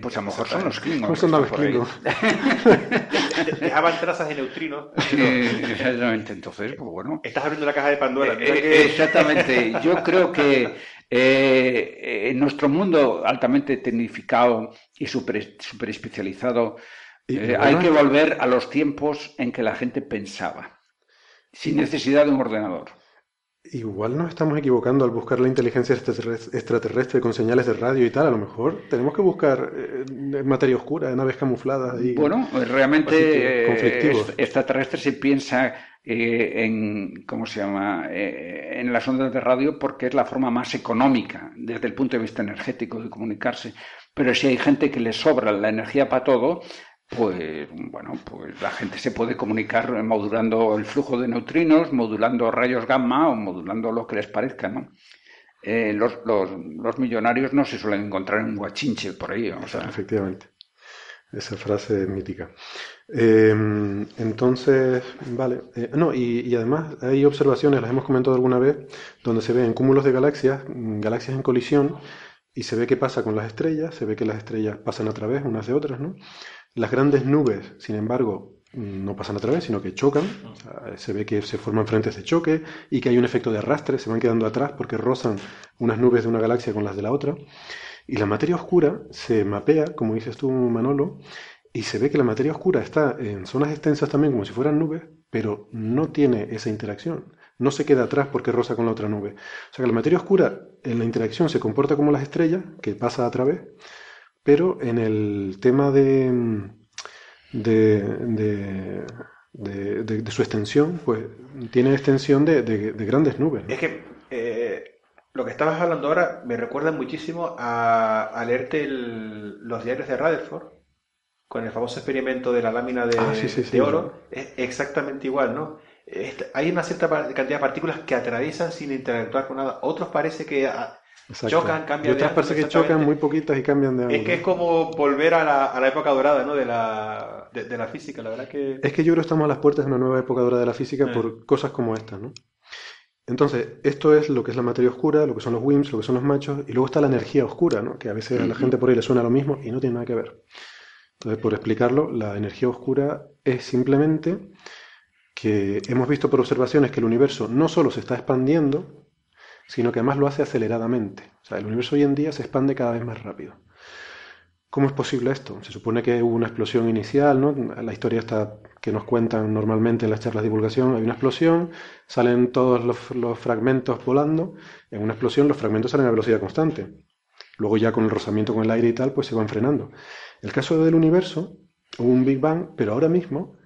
pues a lo mejor son los Klingon. son los Klingon? Dejaban trazas de neutrinos. exactamente, entonces, pues bueno. Estás abriendo la caja de Pandora. Exactamente, yo creo que eh, en nuestro mundo altamente tecnificado y super, super especializado, eh, hay que volver a los tiempos en que la gente pensaba, sin necesidad de un ordenador. Igual nos estamos equivocando al buscar la inteligencia extraterrestre con señales de radio y tal. A lo mejor tenemos que buscar eh, materia oscura, naves camufladas. Y, bueno, realmente extraterrestre se piensa eh, en, ¿cómo se llama?, eh, en las ondas de radio porque es la forma más económica desde el punto de vista energético de comunicarse. Pero si hay gente que le sobra la energía para todo, pues bueno, pues la gente se puede comunicar modulando el flujo de neutrinos, modulando rayos gamma o modulando lo que les parezca, ¿no? Eh, los, los, los, millonarios no se suelen encontrar en un guachinche por ahí. O sea. Efectivamente. Esa frase mítica. Em, entonces, vale. Eh, no, y, además hay observaciones, las hemos comentado alguna vez, donde se ven cúmulos de galaxias, mm, galaxias en colisión, y se ve qué pasa con las estrellas, se ve que las estrellas pasan a través unas de otras, ¿no? Las grandes nubes, sin embargo, mm, no pasan a través, sino que chocan. se ve que se forman frentes de choque y que hay un efecto de arrastre, se van quedando atrás porque rozan unas nubes de una galaxia con las de la otra. Y la materia oscura se mapea, como dices tú, Manolo, y se ve que la materia oscura está en zonas extensas también como si fueran nubes, pero no tiene esa interacción. No se queda atrás porque roza con la otra nube. O sea que la materia oscura en la interacción se comporta como las estrellas, que pasa a través, pero en el tema de, de, de, su extensión, pues tiene extensión de, grandes nubes. Es que eh, lo que estabas hablando ahora me recuerda muchísimo a, leerte los diarios de Rutherford con el famoso experimento de la lámina de, ah, oro. Es exactamente igual, ¿no? hay una cierta cantidad de partículas que atraviesan sin interactuar con nada. Otros parece que ah, chocan, cambian y otras parece que chocan muy poquitas y cambian de ángulo. Es que es como volver a la, a la época dorada ¿no? de, la, de, la física, la verdad que... Es que yo creo que estamos a las puertas de una nueva época dorada de la física por cosas como estas, ¿no? Entonces, esto es lo que es la materia oscura, lo que son los WIMPs, lo que son los machos, y luego está la energía oscura, ¿no? que a veces a la gente por ahí le suena lo mismo y no tiene nada que ver. Entonces, por explicarlo, la energía oscura es simplemente que hemos visto por observaciones que el universo no solo se está expandiendo, sino que además lo hace aceleradamente. O sea, el universo hoy en día se expande cada vez más rápido. ¿Cómo es posible esto? Se supone que hubo una explosión inicial, ¿no? La historia está que nos cuentan normalmente en las charlas de divulgación, hay una explosión, salen todos los, fragmentos volando, en una explosión los fragmentos salen a velocidad constante. Luego ya con el rozamiento con el aire y tal, pues se van frenando. El caso del universo, hubo un Big Bang, pero ahora mismo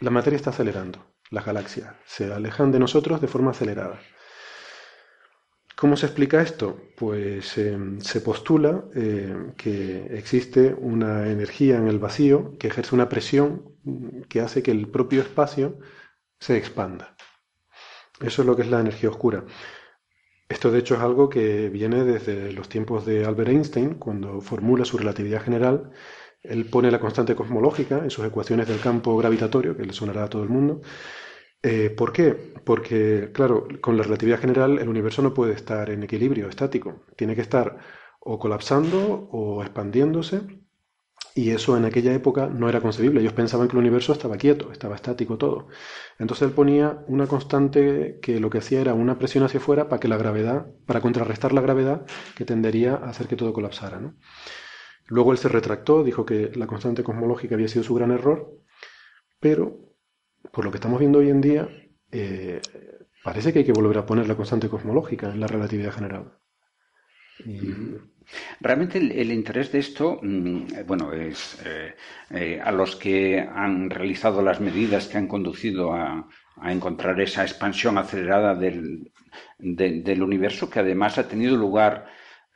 la materia está acelerando, las galaxias se alejan de nosotros de forma acelerada. ¿Cómo se explica esto? Pues em, se postula eh, que existe una energía en el vacío que ejerce una presión mm, que hace que el propio espacio se expanda. Eso es lo que es la energía oscura. Esto de hecho es algo que viene desde los tiempos de Albert Einstein, cuando formula su relatividad general. Él pone la constante cosmológica en sus ecuaciones del campo gravitatorio, que le sonará a todo el mundo, eh, ¿Por qué? Porque, claro, con la relatividad general el universo no puede estar en equilibrio estático, tiene que estar o colapsando o expandiéndose, y eso en aquella época no era concebible. Ellos pensaban que el universo estaba quieto, estaba estático todo. Entonces él ponía una constante que lo que hacía era una presión hacia afuera para que la gravedad, para contrarrestar la gravedad que tendería a hacer que todo colapsara. Luego él se retractó, dijo que la constante cosmológica había sido su gran error, pero por lo que estamos viendo hoy en día, eh, parece que hay que volver a poner la constante cosmológica en la relatividad general. Realmente el, interés de esto, mm, bueno, es eh, eh, a los que han realizado las medidas que han conducido a, encontrar esa expansión acelerada del, universo, que además ha tenido lugar,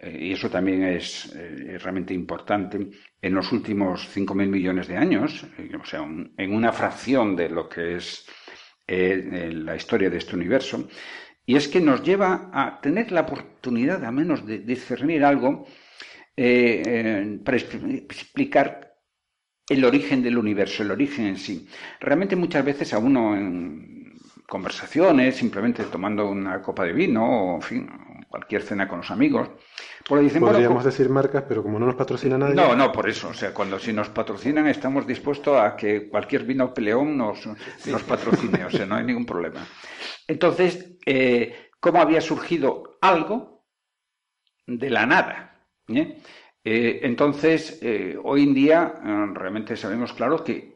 y eso también es, realmente importante, en los últimos 5.000 millones de años, eh, o sea, en una fracción de lo que es eh, la historia de este universo, y es que nos lleva a tener la oportunidad, a menos de discernir algo, eh, para explicar el origen del universo, el origen en sí. Realmente muchas veces a uno en conversaciones, simplemente tomando una copa de vino o, en fin, cualquier cena con los amigos, Podríamos decir marcas, pero como no nos patrocina nadie. No, no, por eso. O sea, cuando si nos patrocinan, estamos dispuestos a que cualquier vino peleón nos, nos patrocine. O sea, no hay ningún problema. Entonces, eh, ¿cómo había surgido algo de la nada? ¿Eh? Eh, entonces, hoy en día realmente sabemos claro que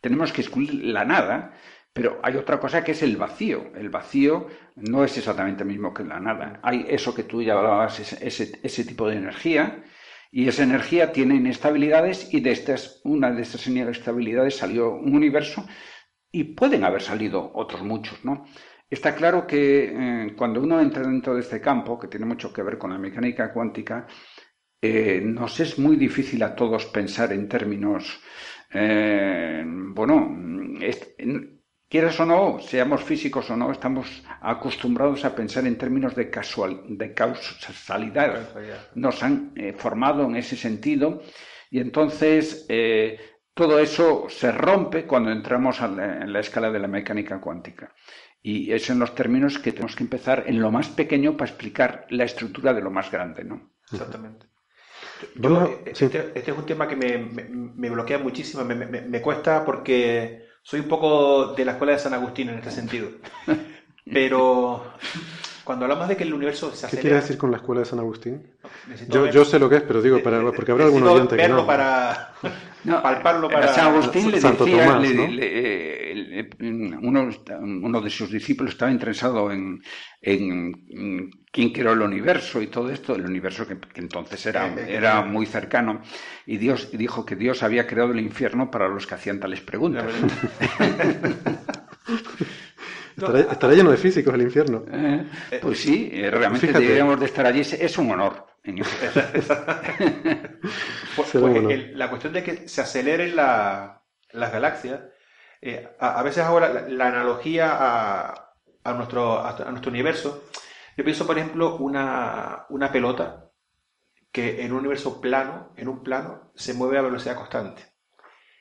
tenemos que excluir la nada pero hay otra cosa que es el vacío. El vacío no es exactamente el mismo que la nada. Hay eso que tú ya hablabas, ese, ese, tipo de energía, y esa energía tiene inestabilidades y de estas, una de estas inestabilidades salió un universo y pueden haber salido otros muchos, ¿no? Está claro que eh, cuando uno entra dentro de este campo, que tiene mucho que ver con la mecánica cuántica, eh, nos es muy difícil a todos pensar en términos, eh, bueno, Quieras o no, seamos físicos o no, estamos acostumbrados a pensar en términos de, casual, de causalidad. Nos han eh, formado en ese sentido y entonces eh, todo eso se rompe cuando entramos en la escala de la mecánica cuántica. Y es en los términos que tenemos que empezar en lo más pequeño para explicar la estructura de lo más grande, ¿no? Exactamente. este, este, es un tema que me, bloquea muchísimo, me cuesta porque soy un poco de la escuela de San Agustín en este sentido. Pero cuando hablamos de que el universo se acelera... ¿Qué quiere decir con la escuela de San Agustín? Yo, yo, sé lo que es, pero digo, para, porque habrá algún oyente que no. para... palparlo para... San Agustín le decía... Eh, uno, uno, de sus discípulos estaba interesado en, en, quién creó el universo y todo esto, el universo que, entonces era, era muy cercano, y Dios dijo que Dios había creado el infierno para los que hacían tales preguntas. Estará, lleno de físicos el infierno. Eh, pues sí, eh, realmente deberíamos de estar allí. Es un honor. Pues, pues, la cuestión de que se aceleren las galaxias, eh, a, veces ahora la, analogía a, a, nuestro, a, nuestro universo, yo pienso, por ejemplo, una, una pelota que en un universo plano, en un plano, se mueve a velocidad constante.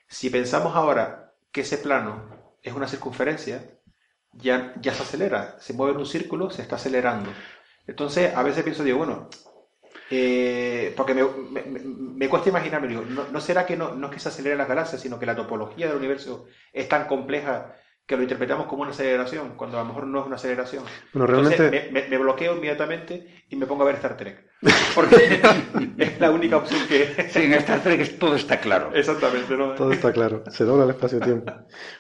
Si pensamos ahora que ese plano es una circunferencia, ya, ya se acelera, se mueve en un círculo, se está acelerando. Entonces, a veces pienso, digo, bueno, eh, porque me, me, cuesta imaginarme, digo, ¿no, ¿no será que no, no es que se aceleren las galaxias, sino que la topología del universo es tan compleja que lo interpretamos como una aceleración, cuando a lo mejor no es una aceleración. Bueno, realmente... me, me, bloqueo inmediatamente y me pongo a ver Star Trek. Porque es la única opción que... Sí, en Star Trek todo está claro. Exactamente, ¿no? Todo está claro. Se dobla el espacio-tiempo.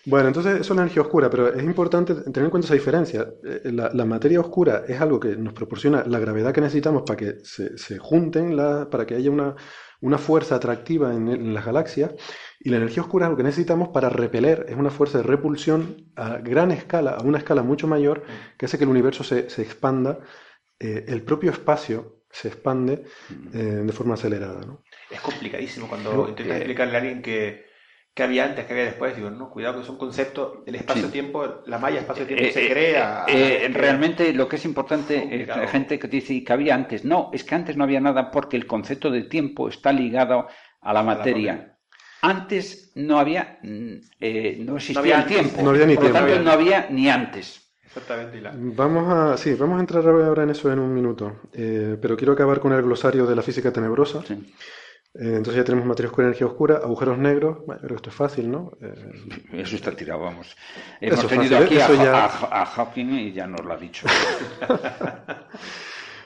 Bueno, entonces eso es la energía oscura, pero es importante tener en cuenta esa diferencia. Eh, la, la, materia oscura es algo que nos proporciona la gravedad que necesitamos para que se, se junten, la, para que haya una, una fuerza atractiva en, en las galaxias y la energía oscura es lo que necesitamos para repeler, es una fuerza de repulsión a gran escala, a una escala mucho mayor, que hace que el universo se, se expanda, eh, el propio espacio se expande eh, de forma acelerada. ¿no? Es complicadísimo cuando intentas explicarle a alguien que, que, había antes, que había después. Digo, no, cuidado que es un concepto, el espacio-tiempo, la malla espacio-tiempo eh, se crea. realmente lo que es importante es la gente que dice que había antes. No, es que antes no había nada porque el concepto de tiempo está ligado a la materia. A la antes no había, mm, eh, no existía no el tiempo. No había ni Por tiempo. lo tanto, no había ni antes. Exactamente. La... Vamos a, sí, vamos a entrar ahora en eso en un minuto. Eh, pero quiero acabar con el glosario de la física tenebrosa. Sí. Eh, entonces ya tenemos materia oscura, energía oscura, agujeros negros. Bueno, yo creo que esto es fácil, ¿no? Eh, eso está tirado, vamos. Hemos Eso es tenido fácil, aquí a, eso ya- a- a Hawking y ya nos lo ha dicho.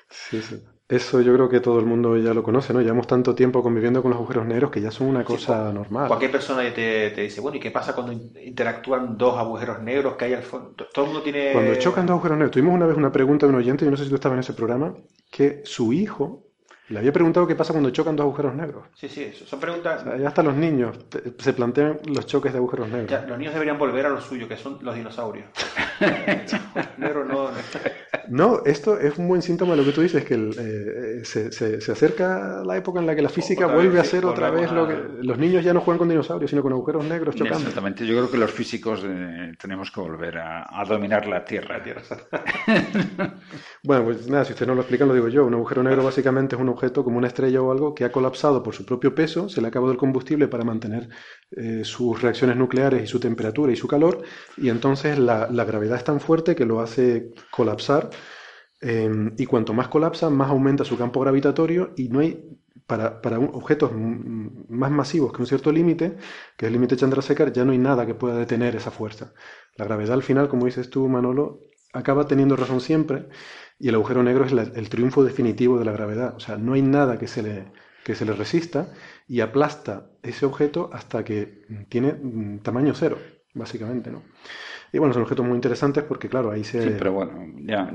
sí, sí. Eso yo creo que todo el mundo ya lo conoce, ¿no? Llevamos tanto tiempo conviviendo con los agujeros negros que ya son una cosa normal. Cualquier persona te, te dice, bueno, ¿y qué pasa cuando in- interactúan dos agujeros negros que hay al fondo? Todo el mundo tiene... Cuando chocan dos agujeros negros, tuvimos una vez una pregunta de un oyente, yo no sé si tú estabas en ese programa, que su hijo le había preguntado qué pasa cuando chocan dos agujeros negros. Sí, sí, eso. son preguntas... O sea, ya hasta los niños te- se plantean los choques de agujeros negros. Ya, los niños deberían volver a lo suyo, que son los dinosaurios. Los negros no... no. No, esto es un buen síntoma de lo que tú dices, que el, eh, se, se- se acerca la época en la que la física vuelve vez, a sí, ser otra vez lo que... Los niños ya no juegan con dinosaurios, sino con agujeros negros chocando. Exactamente. Yo creo que los físicos eh, tenemos que volver a, a dominar la Tierra. La Tierra. Bueno, pues nada, si ustedes no lo explican, lo digo yo. Un agujero negro básicamente es un objeto como una estrella o algo que ha colapsado por su propio peso, se le ha acabado el combustible para mantener eh, sus reacciones nucleares y su temperatura y su calor, y entonces la, la gravedad es tan fuerte que lo hace colapsar, eh, y cuanto más colapsa, más aumenta su campo gravitatorio, y no hay, para, para objetos más masivos que un cierto límite, que es el límite Chandrasekhar, ya no hay nada que pueda detener esa fuerza. La gravedad al final, como dices tú, Manolo, acaba teniendo razón siempre, y el agujero negro es la- el triunfo definitivo de la gravedad. O sea, no hay nada que se le, que se le resista y aplasta ese objeto hasta que tiene mm, tamaño cero, básicamente, ¿no? Y bueno, son objetos muy interesantes porque, claro, ahí se... Sí, pero bueno, ya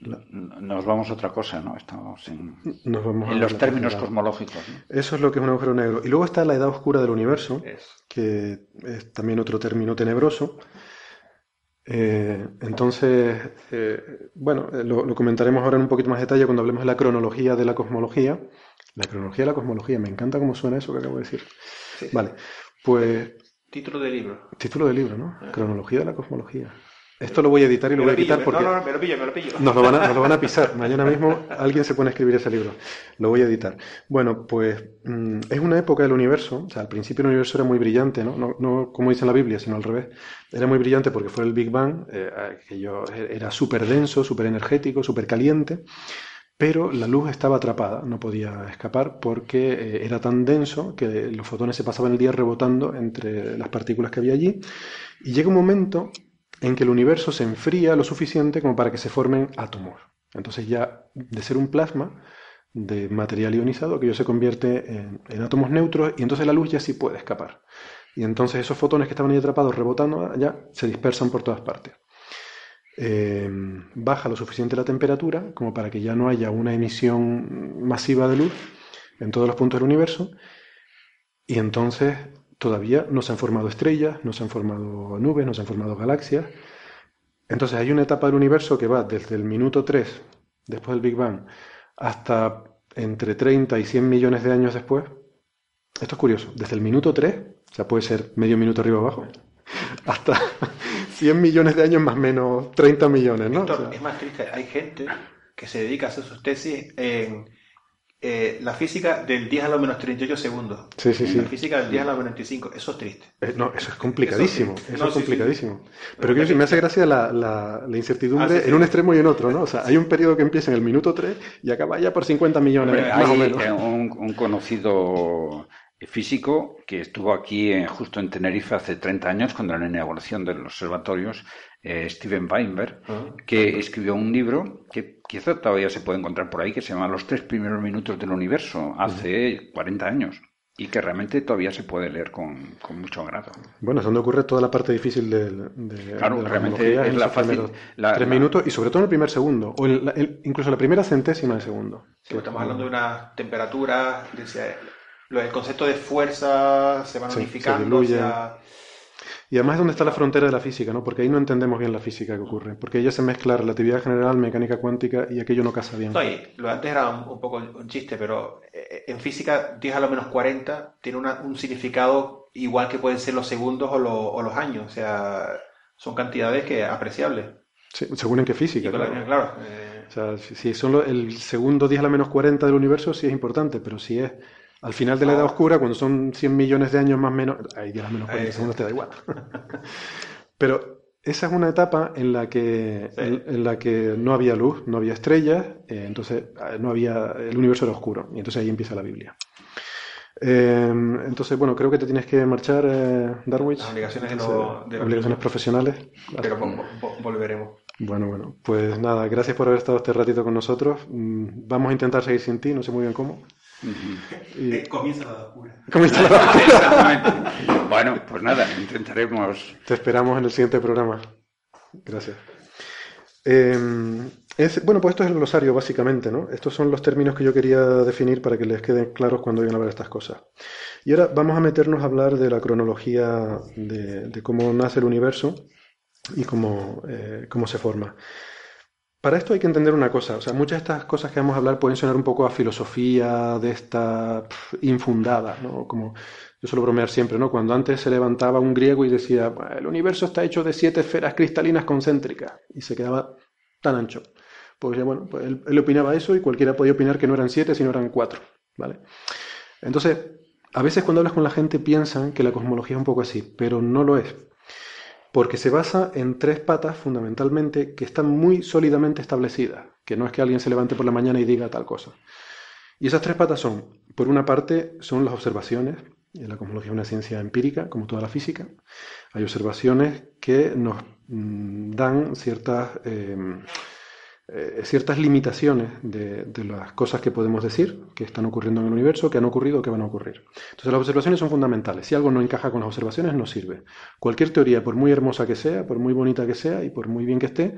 nos vamos a otra cosa, ¿no? Estamos en, nos vamos a en los términos cosmológicos. ¿no? Eso es lo que es un agujero negro. Y luego está la edad oscura del universo, Es. que es también otro término tenebroso. Eh, entonces, eh, bueno, eh, lo, lo comentaremos ahora en un poquito más detalle cuando hablemos de la cronología de la cosmología. La cronología de la cosmología, me encanta cómo suena eso que acabo de decir. Sí, sí. Vale, pues Título del libro. título del libro, ¿no? Cronología de la cosmología. Esto lo voy a editar y lo voy a quitar porque No, no, me lo pillo, me lo pillo. nos lo van a, nos lo van a pisar. Mañana mismo alguien se pone a escribir ese libro. Lo voy a editar. Bueno, pues mm, es una época del universo. O sea, al principio el universo era muy brillante, ¿no? No, no como dice en la Biblia, sino al revés. Era muy brillante porque fue el Big Bang, eh, que yo, era súper denso, súper energético, súper caliente. Pero la luz estaba atrapada, no podía escapar porque eh, era tan denso que los fotones se pasaban el día rebotando entre las partículas que había allí. Y llega un momento en que el universo se enfría lo suficiente como para que se formen átomos. Entonces ya de ser un plasma de material ionizado, aquello se convierte en, en átomos neutros y entonces la luz ya sí puede escapar. Y entonces esos fotones que estaban ahí atrapados rebotando ya se dispersan por todas partes. Eh, baja lo suficiente la temperatura como para que ya no haya una emisión masiva de luz en todos los puntos del universo y entonces todavía no se han formado estrellas, no se han formado nubes, no se han formado galaxias. Entonces hay una etapa del universo que va desde el minuto 3, después del Big Bang, hasta entre 30 y 100 millones de años después. Esto es curioso, desde el minuto 3, o sea, puede ser medio minuto arriba o abajo, hasta 100 millones de años más o menos 30 millones, ¿no? O Víctor, sea, es más triste, hay gente que se dedica a hacer sus tesis en eh, la física del 10 a lo menos 38 segundos. Sí, sí, sí. La física del 10 a lo menos 25. Eso es triste. Eh, no, eso es complicadísimo. Eso, es complicadísimo. Pero, que me hace gracia la, la, incertidumbre ah, en un extremo y en otro, ¿no? O sea, hay un periodo que empieza en el minuto 3 y acaba ya por 50 millones, más o menos. Un, un conocido físico que estuvo aquí justo en Tenerife hace 30 años, cuando la inauguración de los observatorios, eh, Steven Weinberg, que escribió un libro que quizá todavía se puede encontrar por ahí, que se llama Los tres primeros minutos del universo, hace 40 años. Y que realmente todavía se puede leer con, mucho agrado. Bueno, es donde ocurre toda la parte difícil de, de claro, realmente es la fácil. tres minutos y sobre todo en el primer segundo, o incluso la primera centésima de segundo. estamos hablando de una temperatura, el concepto de fuerza se va unificando. Y además es donde está la frontera de la física, ¿no? Porque ahí no entendemos bien la física que ocurre. Porque ella se mezcla relatividad general, mecánica cuántica y aquello no casa bien. lo antes era un, poco un chiste, pero eh, en física 10 a lo menos 40 tiene un significado igual que pueden ser los segundos o, los años. O sea, son cantidades que apreciables. Sí, según en qué física. claro. Eh. O sea, si, son el segundo 10 a lo menos 40 del universo, sí es importante, pero si es al final de la Edad Oscura, cuando son 100 millones de años más o menos, ahí ya menos 40 segundos te da igual. Pero esa es una etapa en la que, en, la que no había luz, no había estrellas, eh, entonces eh, no había, el universo era oscuro, y entonces ahí empieza la Biblia. Eh, entonces, bueno, creo que te tienes que marchar, Darwin. Las obligaciones, de obligaciones profesionales. Pero volveremos. Bueno, bueno, pues nada, gracias por haber estado este ratito con nosotros. Mm, vamos a intentar seguir sin ti, no sé muy bien cómo. Eh, comienza la locura. Comienza la locura. Exactamente. Bueno, pues nada, intentaremos. Te esperamos en el siguiente programa. Gracias. Eh, bueno, pues esto es el glosario, básicamente, ¿no? Estos son los términos que yo quería definir para que les queden claros cuando vayan a ver estas cosas. Y ahora vamos a meternos a hablar de la cronología de, cómo nace el universo y cómo, eh, cómo se forma. Para esto hay que entender una cosa, o sea, muchas de estas cosas que vamos a hablar pueden sonar un poco a filosofía de esta infundada, ¿no? Como yo suelo bromear siempre, ¿no? Cuando antes se levantaba un griego y decía, el universo está hecho de siete esferas cristalinas concéntricas y se quedaba tan ancho. Pues bueno, pues él, él opinaba eso y cualquiera podía opinar que no eran siete, sino eran cuatro, ¿vale? Entonces, a veces cuando hablas con la gente piensan que la cosmología es un poco así, pero no lo es porque se basa en tres patas fundamentalmente que están muy sólidamente establecidas, que no es que alguien se levante por la mañana y diga tal cosa. Y esas tres patas son, por una parte, son las observaciones, la cosmología es una ciencia empírica, como toda la física. Hay observaciones que nos mm, dan ciertas eh, eh, ciertas limitaciones de, las cosas que podemos decir que están ocurriendo en el universo, que han ocurrido que van a ocurrir. Entonces las observaciones son fundamentales. Si algo no encaja con las observaciones, no sirve. Cualquier teoría, por muy hermosa que sea, por muy bonita que sea y por muy bien que esté,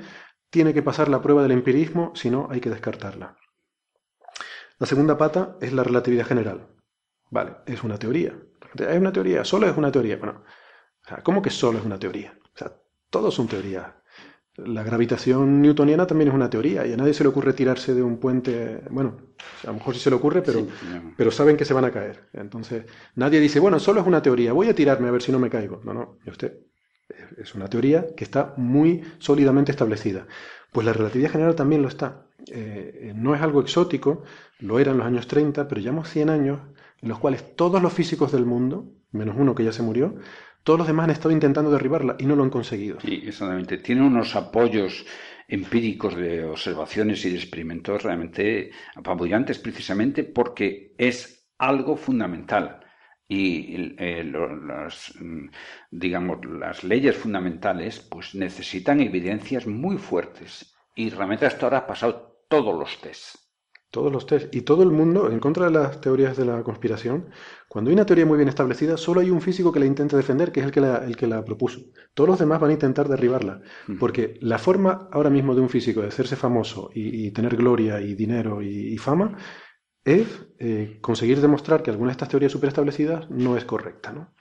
tiene que pasar la prueba del empirismo, si no hay que descartarla. La segunda pata es la relatividad general. Vale, es una teoría. Es una teoría, solo es una teoría. Bueno, ¿cómo que solo es una teoría? O sea, todo son teorías. La gravitación newtoniana también es una teoría y a nadie se le ocurre tirarse de un puente. Bueno, a lo mejor sí se le ocurre, pero, pero saben que se van a caer. Entonces, nadie dice, bueno, solo es una teoría, voy a tirarme a ver si no me caigo. No, no, usted es una teoría que está muy sólidamente establecida. Pues la relatividad general también lo está. Eh, no es algo exótico, lo era en los años 30, pero llevamos 100 años en los cuales todos los físicos del mundo, menos uno que ya se murió, todos los demás han estado intentando derribarla y no lo han conseguido. Sí, exactamente. Tiene unos apoyos empíricos de observaciones y de experimentos realmente apabullantes precisamente porque es algo fundamental y eh, las, digamos las leyes fundamentales pues necesitan evidencias muy fuertes y realmente hasta ahora ha pasado todos los tests todos los test y todo el mundo en contra de las teorías de la conspiración. Cuando hay una teoría muy bien establecida, solo hay un físico que la intenta defender, que es el que la, el que la propuso. Todos los demás van a intentar derribarla. Porque la forma ahora mismo de un físico de hacerse famoso y, tener gloria y dinero y, fama es eh, conseguir demostrar que alguna de estas teorías superestablecidas no es correcta. ¿no?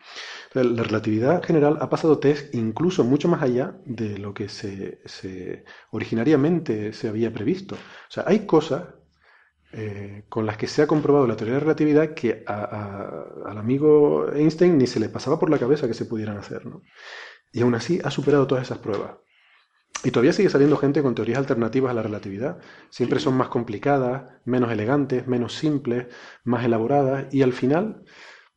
La relatividad general ha pasado test incluso mucho más allá de lo que se, se originariamente se había previsto. O sea, hay cosas eh, con las que se ha comprobado la teoría de la relatividad que al amigo Einstein ni se le pasaba por la cabeza que se pudieran hacer. ¿no? Y aún así ha superado todas esas pruebas. Y todavía sigue saliendo gente con teorías alternativas a la relatividad. Siempre son más complicadas, menos elegantes, menos simples, más elaboradas y al final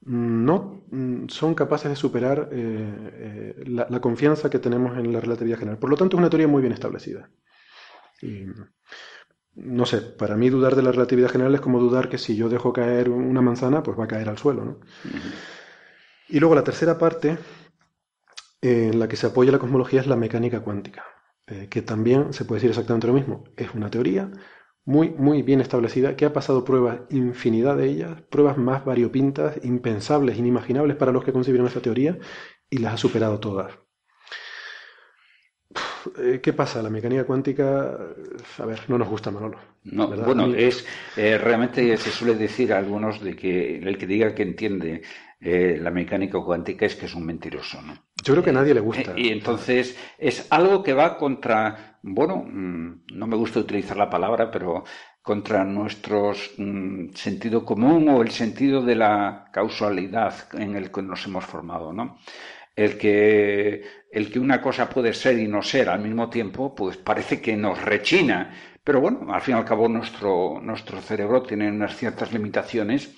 mm, no mm, son capaces de superar eh, eh, la, confianza que tenemos en la relatividad general. Por lo tanto, es una teoría muy bien establecida. Y, no sé, para mí dudar de la relatividad general es como dudar que si yo dejo caer una manzana, pues va a caer al suelo. ¿no? Y luego la tercera parte en la que se apoya la cosmología es la mecánica cuántica, eh, que también se puede decir exactamente lo mismo. Es una teoría muy, muy bien establecida, que ha pasado pruebas, infinidad de ellas, pruebas más variopintas, impensables, inimaginables para los que concibieron esta teoría, y las ha superado todas. Eh, ¿Qué pasa? La mecánica cuántica, a ver, no nos gusta, Manolo. No, bueno, es eh, realmente se suele decir a algunos de que el que diga que entiende eh, la mecánica cuántica es que es un mentiroso, ¿no? Yo creo que a nadie le gusta. y entonces es algo que va contra, bueno, mm, no me gusta utilizar la palabra, pero contra nuestro mm, sentido común o el sentido de la causalidad en el que nos hemos formado, ¿no? el que, el que una cosa puede ser y no ser al mismo tiempo, pues parece que nos rechina. Pero bueno, al fin y al cabo nuestro, nuestro cerebro tiene unas ciertas limitaciones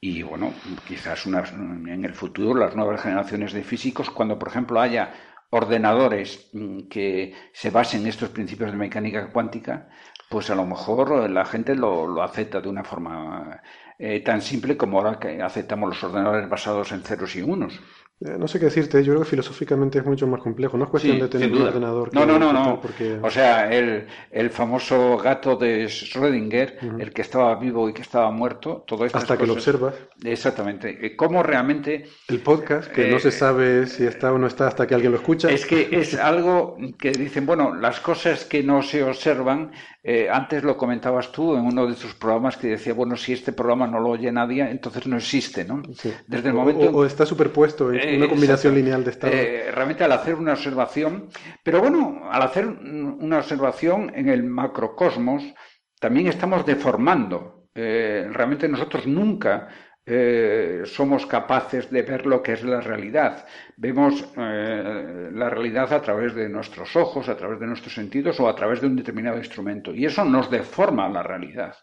y bueno, quizás en el futuro las nuevas generaciones de físicos, cuando por ejemplo haya ordenadores mm, que se basen en estos principios de mecánica cuántica, pues a lo mejor la gente lo, acepta de una forma eh, tan simple como ahora que aceptamos los ordenadores basados en ceros y unos. Eh, no sé qué decirte, yo creo que filosóficamente es mucho más complejo. No es cuestión de tener un ordenador. no, no, no, no. O sea, el, el, famoso gato de Schrödinger, el que estaba vivo y que estaba muerto, todo esto. Hasta que lo observas. Exactamente. Eh, ¿Cómo realmente. El podcast, que no se eh, sabe si está o no está hasta que alguien lo escucha. Es que es algo que dicen, bueno, las cosas que no se observan eh, antes lo comentabas tú en uno de tus programas que decía, bueno, si este programa no lo oye nadie, entonces no existe, ¿no? Desde el momento... O, está superpuesto en una combinación lineal de estados. Eh, realmente al hacer una observación, pero bueno, al hacer una observación en el macrocosmos, también estamos deformando. Eh, realmente nosotros nunca eh, somos capaces de ver lo que es la realidad. Vemos eh, la realidad a través de nuestros ojos, a través de nuestros sentidos o a través de un determinado instrumento. Y eso nos deforma la realidad.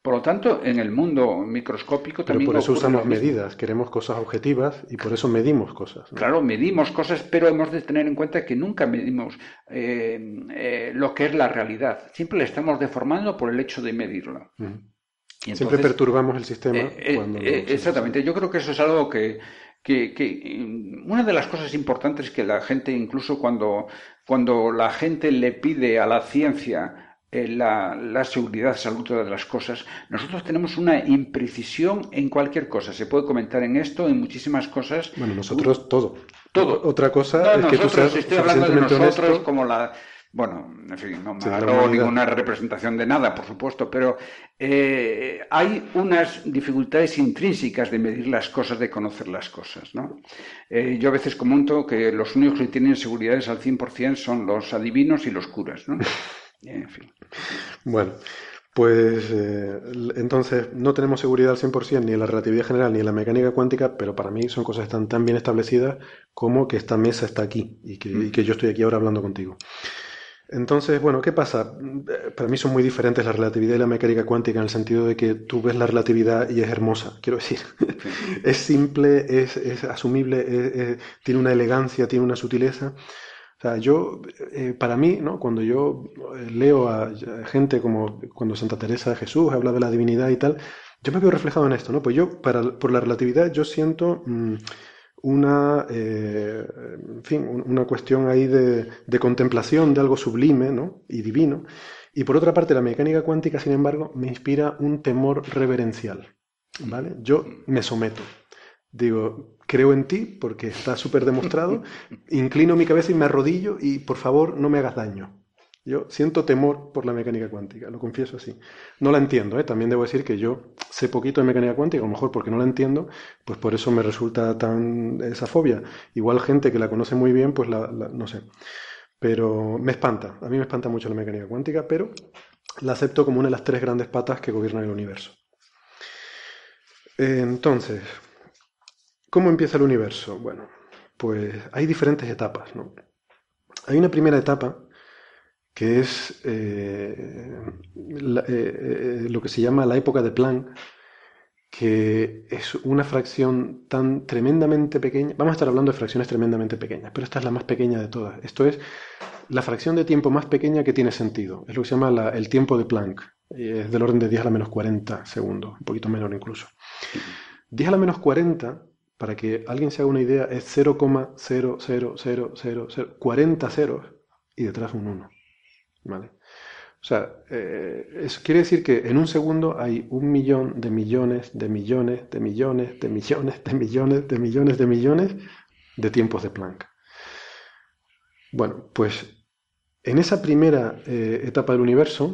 Por lo tanto, en el mundo microscópico también. Pero por eso usamos medidas, queremos cosas objetivas y por eso medimos cosas. Claro, medimos cosas, pero hemos de tener en cuenta que nunca medimos eh, lo que es la realidad. Siempre la estamos deformando por el hecho de Siempre perturbamos el sistema. Eh, eh, cuando eh, exactamente, yo creo que eso es algo que, una de las cosas importantes es que la gente, incluso cuando, cuando la gente le pide a la ciencia la, la, seguridad absoluta de las cosas, nosotros tenemos una imprecisión en cualquier cosa. Se puede comentar en esto, en muchísimas cosas. Bueno, nosotros todo. Todo. Otra cosa es que tú seas estoy hablando de nosotros como la bueno, en fin, no me hago ninguna representación de nada, por supuesto, pero eh, hay unas dificultades intrínsecas de medir las cosas, de conocer las cosas. ¿no? Eh, yo a veces comento que los únicos que tienen seguridades al 100% son los adivinos y los curas. ¿no? En fin. Bueno, pues eh, entonces no tenemos seguridad al 100% ni en la relatividad general ni en la mecánica cuántica, pero para mí son cosas que están tan bien establecidas como que esta mesa está aquí y que, y que yo estoy aquí ahora hablando contigo. Entonces, bueno, ¿qué pasa? Para mí son muy diferentes la relatividad y la mecánica cuántica en el sentido de que tú ves la relatividad y es hermosa, quiero decir. es simple, es, asumible, tiene una elegancia, tiene una sutileza. O sea, yo, eh, para mí, ¿no? cuando yo eh, leo a, gente como cuando Santa Teresa de Jesús habla de la divinidad y tal, yo me veo reflejado en esto, ¿no? Pues yo, para, por la relatividad, yo siento... Mm, una, eh, en fin, una cuestión ahí de, contemplación de algo sublime ¿no? y divino. Y por otra parte, la mecánica cuántica, sin embargo, me inspira un temor reverencial. ¿vale? Yo me someto. Digo, creo en ti porque está súper demostrado, inclino mi cabeza y me arrodillo y por favor no me hagas daño. Yo siento temor por la mecánica cuántica, lo confieso así. No la entiendo, ¿eh? también debo decir que yo sé poquito de mecánica cuántica, a lo mejor porque no la entiendo, pues por eso me resulta tan esa fobia. Igual gente que la conoce muy bien, pues la, no sé. Pero me espanta, a mí me espanta mucho la mecánica cuántica, pero la acepto como una de las tres grandes patas que gobiernan el universo. Entonces, ¿cómo empieza el universo? Bueno, pues hay diferentes etapas, ¿no? Hay una primera etapa que es eh, eh, lo que se llama la época de Planck, que es una fracción tan tremendamente pequeña. Vamos a estar hablando de fracciones tremendamente pequeñas, pero esta es la más pequeña de todas. Esto es la fracción de tiempo más pequeña que tiene sentido. Es lo que se llama el tiempo de Planck. Es del orden de 10 a la menos 40 segundos, un poquito menor incluso. 10 a la menos 40, para que alguien se haga una idea, es 0,00000, 40 ceros y detrás un 1. ¿Vale? O sea, eh, eso quiere decir que en un segundo hay un millón de millones, de millones, de millones, de millones, de millones, de millones, de millones de tiempos de Planck. Bueno, pues en esa primera eh, etapa del universo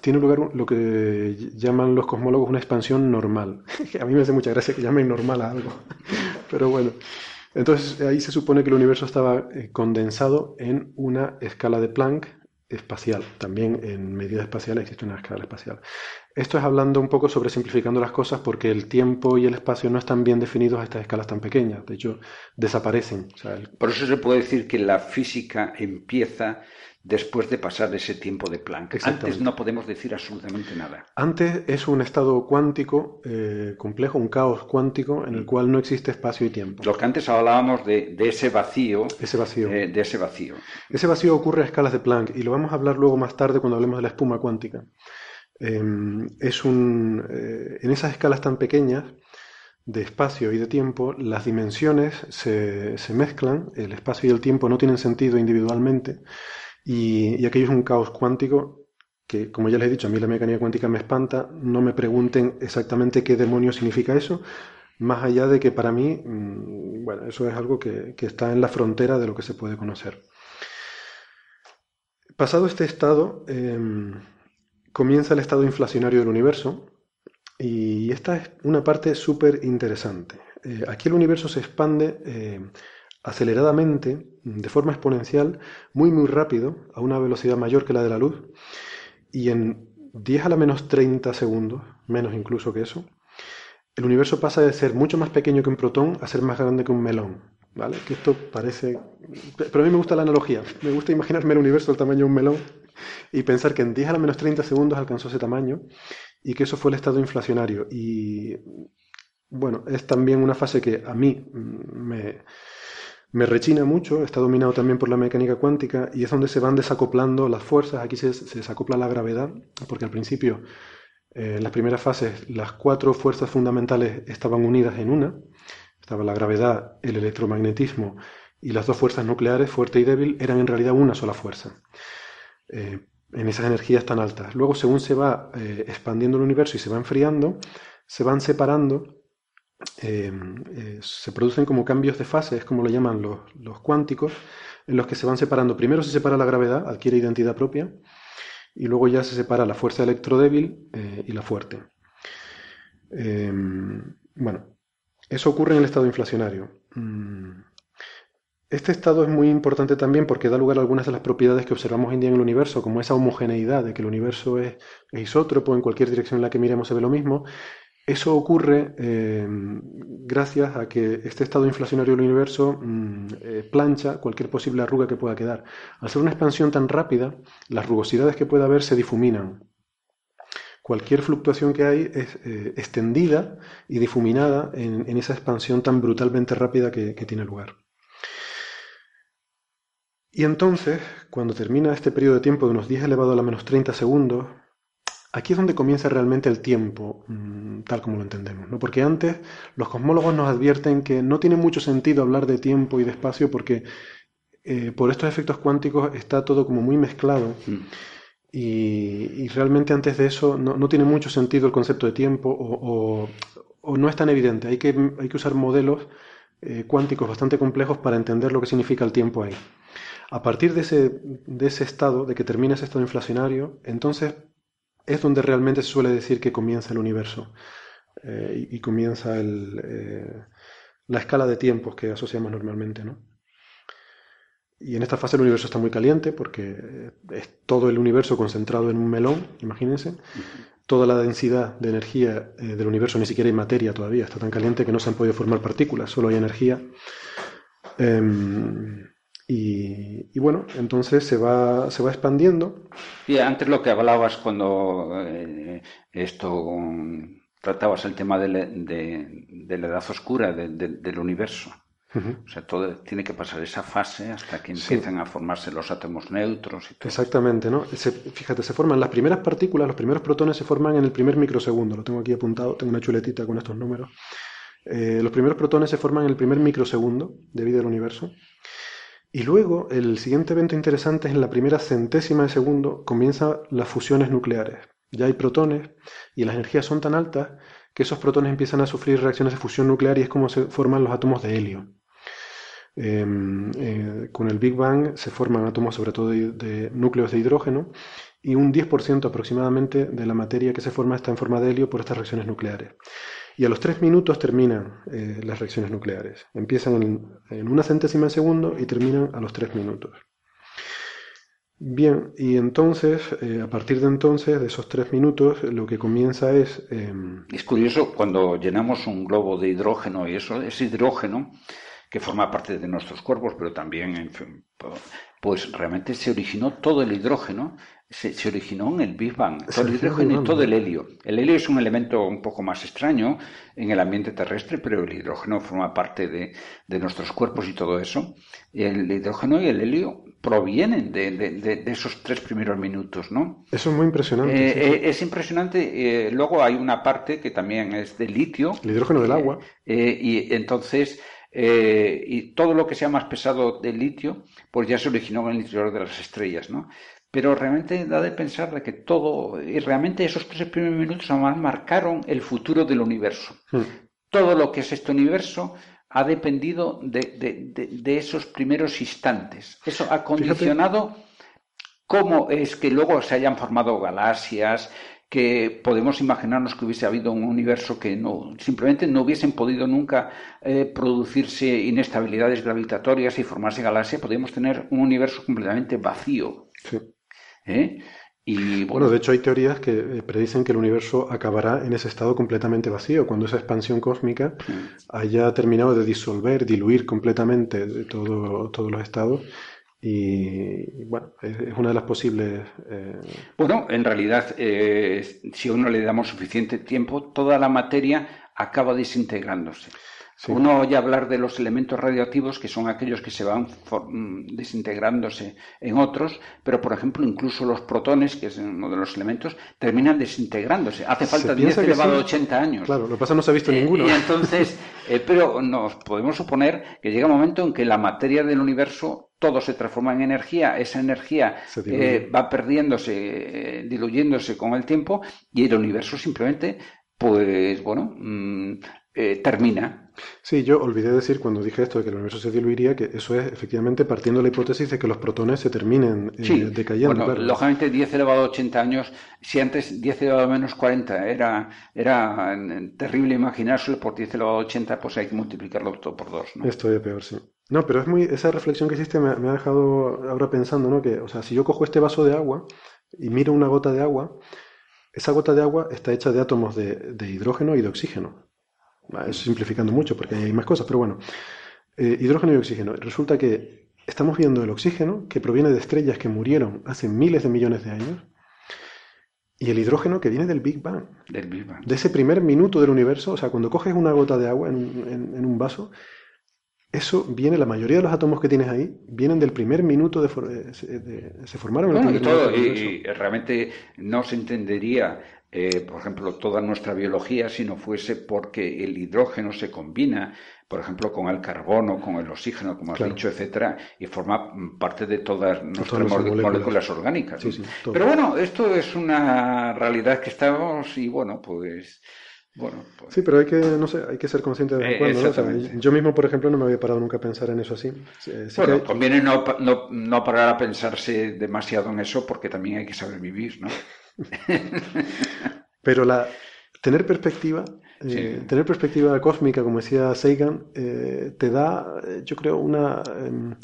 tiene lugar lo que llaman los cosmólogos una expansión normal. a mí me hace mucha gracia que llamen normal a algo. Pero bueno, entonces ahí se supone que el universo estaba eh, condensado en una escala de Planck espacial. También en medida espacial existe una escala espacial. Esto es hablando un poco sobre simplificando las cosas porque el tiempo y el espacio no están bien definidos a estas escalas tan pequeñas. De hecho, desaparecen. Por eso se puede decir que la física empieza después de pasar ese tiempo de Planck. Antes no podemos decir absolutamente nada. Antes es un estado cuántico eh, complejo, un caos cuántico en el cual no existe espacio y tiempo. Lo que antes hablábamos de, ese vacío. Ese vacío. Eh, de ese vacío. Ese vacío ocurre a escalas de Planck y lo vamos a hablar luego más tarde cuando hablemos de la espuma cuántica. Em, es un, eh, en esas escalas tan pequeñas de espacio y de tiempo, las dimensiones se, se mezclan, el espacio y el tiempo no tienen sentido individualmente y, aquello es un caos cuántico que, como ya les he dicho, a mí la mecánica cuántica me espanta. No me pregunten exactamente qué demonio significa eso, más allá de que para mí, mm, bueno, eso es algo que, está en la frontera de lo que se puede conocer. Pasado este estado, em, comienza el estado inflacionario del universo y esta es una parte súper interesante. Eh, aquí el universo se expande eh, aceleradamente, de forma exponencial, muy muy rápido, a una velocidad mayor que la de la luz, y en 10 a la menos 30 segundos, menos incluso que eso, el universo pasa de ser mucho más pequeño que un protón a ser más grande que un melón. ¿Vale? Que esto parece... Pero a mí me gusta la analogía. Me gusta imaginarme el universo del tamaño de un melón y pensar que en 10 a la menos 30 segundos alcanzó ese tamaño y que eso fue el estado inflacionario. Y bueno, es también una fase que a mí me, me rechina mucho, está dominado también por la mecánica cuántica y es donde se van desacoplando las fuerzas, aquí se, desacopla la gravedad, porque al principio, eh, en las primeras fases, las cuatro fuerzas fundamentales estaban unidas en una, estaba la gravedad, el electromagnetismo y las dos fuerzas nucleares, fuerte y débil, eran en realidad una sola fuerza. Eh, en esas energías tan altas. Luego, según se va eh, expandiendo el universo y se va enfriando, se van separando Em, eh, se producen como cambios de fase, es como lo llaman los, cuánticos, en los que se van separando. Primero se separa la gravedad, adquiere identidad propia, y luego ya se separa la fuerza electrodébil eh, y la fuerte. Em, bueno, eso ocurre en el estado inflacionario. Mm, este estado es muy importante también porque da lugar a algunas de las propiedades que observamos hoy en día en el universo, como esa homogeneidad de que el universo es, es isótropo, en cualquier dirección en la que miremos se ve lo mismo, eso ocurre eh, gracias a que este estado inflacionario del universo mm, eh, plancha cualquier posible arruga que pueda quedar. Al ser una expansión tan rápida, las rugosidades que pueda haber se difuminan. Cualquier fluctuación que hay es eh, extendida y difuminada en, esa expansión tan brutalmente rápida que, tiene lugar. Y entonces, cuando termina este periodo de tiempo de unos 10 elevado a la menos 30 segundos, Aquí es donde comienza realmente el tiempo, mm, tal como lo entendemos, ¿no? Porque antes los cosmólogos nos advierten que no tiene mucho sentido hablar de tiempo y de espacio porque eh, por estos efectos cuánticos está todo como muy mezclado. Mm. Y, realmente antes de eso no, tiene mucho sentido el concepto de tiempo o, no es tan evidente. Hay que, hay que usar modelos eh, cuánticos bastante complejos para entender lo que significa el tiempo ahí. A partir de ese, de ese estado, de que termina ese estado inflacionario, entonces es donde realmente se suele decir que comienza el universo eh, y, comienza eh, la escala de tiempos que asociamos normalmente. ¿no? Y en esta fase el universo está muy caliente porque es todo el universo concentrado en un melón, imagínense. Toda la densidad de energía eh, del universo, ni siquiera hay materia todavía, está tan caliente que no se han podido formar partículas, solo hay energía. Em, Y, bueno, entonces se va, se va expandiendo. Y antes lo que hablabas cuando eh, esto tratabas el tema de, la edad oscura del universo. O sea, todo tiene que pasar esa fase hasta que empiezan a formarse los átomos neutros. Y Exactamente, ¿no? fíjate, se forman las primeras partículas, los primeros protones se forman en el primer microsegundo. Lo tengo aquí apuntado, tengo una chuletita con estos números. Eh, los primeros protones se forman en el primer microsegundo de vida del universo. Y luego, el siguiente evento interesante es en la primera centésima de segundo comienzan las fusiones nucleares. Ya hay protones y las energías son tan altas que esos protones empiezan a sufrir reacciones de fusión nuclear y es como se forman los átomos de helio. Em, eh, con el Big Bang se forman átomos sobre todo de, núcleos de hidrógeno y un 10% aproximadamente de la materia que se forma está en forma de helio por estas reacciones nucleares. Y a los 3 minutos terminan eh, las reacciones nucleares. Empiezan en, una centésima de segundo y terminan a los 3 minutos. Bien, y entonces, eh, a partir de entonces, de esos 3 minutos, lo que comienza es... Em, es curioso, cuando llenamos un globo de hidrógeno y eso, ese hidrógeno que forma parte de nuestros cuerpos, pero también, pues realmente se originó todo el hidrógeno, se, originó en el Big Bang, todo el hidrógeno y todo el helio. El helio es un elemento un poco más extraño en el ambiente terrestre, pero el hidrógeno forma parte de, nuestros cuerpos y todo eso. El hidrógeno y el helio provienen de, esos tres primeros minutos, ¿no? Eso es muy impresionante. Eh, eh, es impresionante. Eh, luego hay una parte que también es de litio. El hidrógeno del agua. y entonces eh, y todo lo que sea más pesado del litio, pues ya se originó en el interior de las estrellas, ¿no? Pero realmente da de pensar de que todo, y realmente esos tres primeros minutos además marcaron el futuro del universo. Hmm. Todo lo que es este universo ha dependido de, esos primeros instantes. Eso ha condicionado cómo es que luego se hayan formado galaxias, que podemos imaginarnos que hubiese habido un universo que no simplemente no hubiesen podido nunca eh, producirse inestabilidades gravitatorias y formarse galaxias, podríamos tener un universo completamente vacío. Sí. ¿Eh? Y, bueno, de hecho hay teorías que eh, predicen que el universo acabará en ese estado completamente vacío, cuando esa expansión cósmica haya terminado de disolver, diluir completamente todo, todos los estados y bueno, es, una de las posibles. Eh, bueno, en realidad, eh, si a uno le damos suficiente tiempo, toda la materia acaba desintegrándose. Uno oye hablar de los elementos radioactivos, que son aquellos que se van mm, desintegrándose en otros, pero por ejemplo, incluso los protones, que es uno de los elementos, terminan desintegrándose. Hace falta 10 elevado a 80 años. Claro, lo que pasa no se ha visto eh, ninguno. Y entonces, pero nos podemos suponer que llega un momento en que la materia del universo todo se transforma en energía, esa energía eh, va perdiéndose, eh, diluyéndose con el tiempo y el universo simplemente, pues bueno, mm, eh, termina. Sí, yo olvidé decir cuando dije esto de que el universo se diluiría que eso es efectivamente partiendo de la hipótesis de que los protones se terminen decayendo. Bueno, lógicamente 10 elevado a 80 años, si antes 10 elevado a menos 40 era, era terrible imaginárselo por 10 elevado a 80, pues hay que multiplicarlo todo por dos. ¿no? Esto es peor, sí. No, pero es muy, esa reflexión que hiciste me, ha dejado ahora pensando, ¿no? Que, o sea, si yo cojo este vaso de agua y miro una gota de agua, esa gota de agua está hecha de átomos de, hidrógeno y de oxígeno. Eso simplificando mucho porque hay más cosas, pero bueno. Eh, hidrógeno y oxígeno. Resulta que estamos viendo el oxígeno que proviene de estrellas que murieron hace miles de millones de años y el hidrógeno que viene del Big Bang. Del Big Bang. De ese primer minuto del universo. O sea, cuando coges una gota de agua en un vaso, eso viene, la mayoría de los átomos que tienes ahí vienen del primer minuto de, se formaron en el primer y, y, realmente no se entendería, eh, por ejemplo, toda nuestra biología si no fuese porque el hidrógeno se combina, por ejemplo, con el carbono, con el oxígeno, como has dicho, etcétera, y forma parte de todas nuestras moléculas. orgánicas. Pero bueno, esto es una realidad que estamos y bueno, pues bueno, pues... Sí, pero hay que, no sé, hay que ser consciente de vez en eh, cuando. yo mismo, por ejemplo, no me había parado nunca a pensar en eso así. bueno, conviene no, no, no, parar a pensarse demasiado en eso porque también hay que saber vivir, ¿no? pero la, tener perspectiva, eh, tener perspectiva cósmica, como decía Sagan, eh, te da, yo creo, una... Em,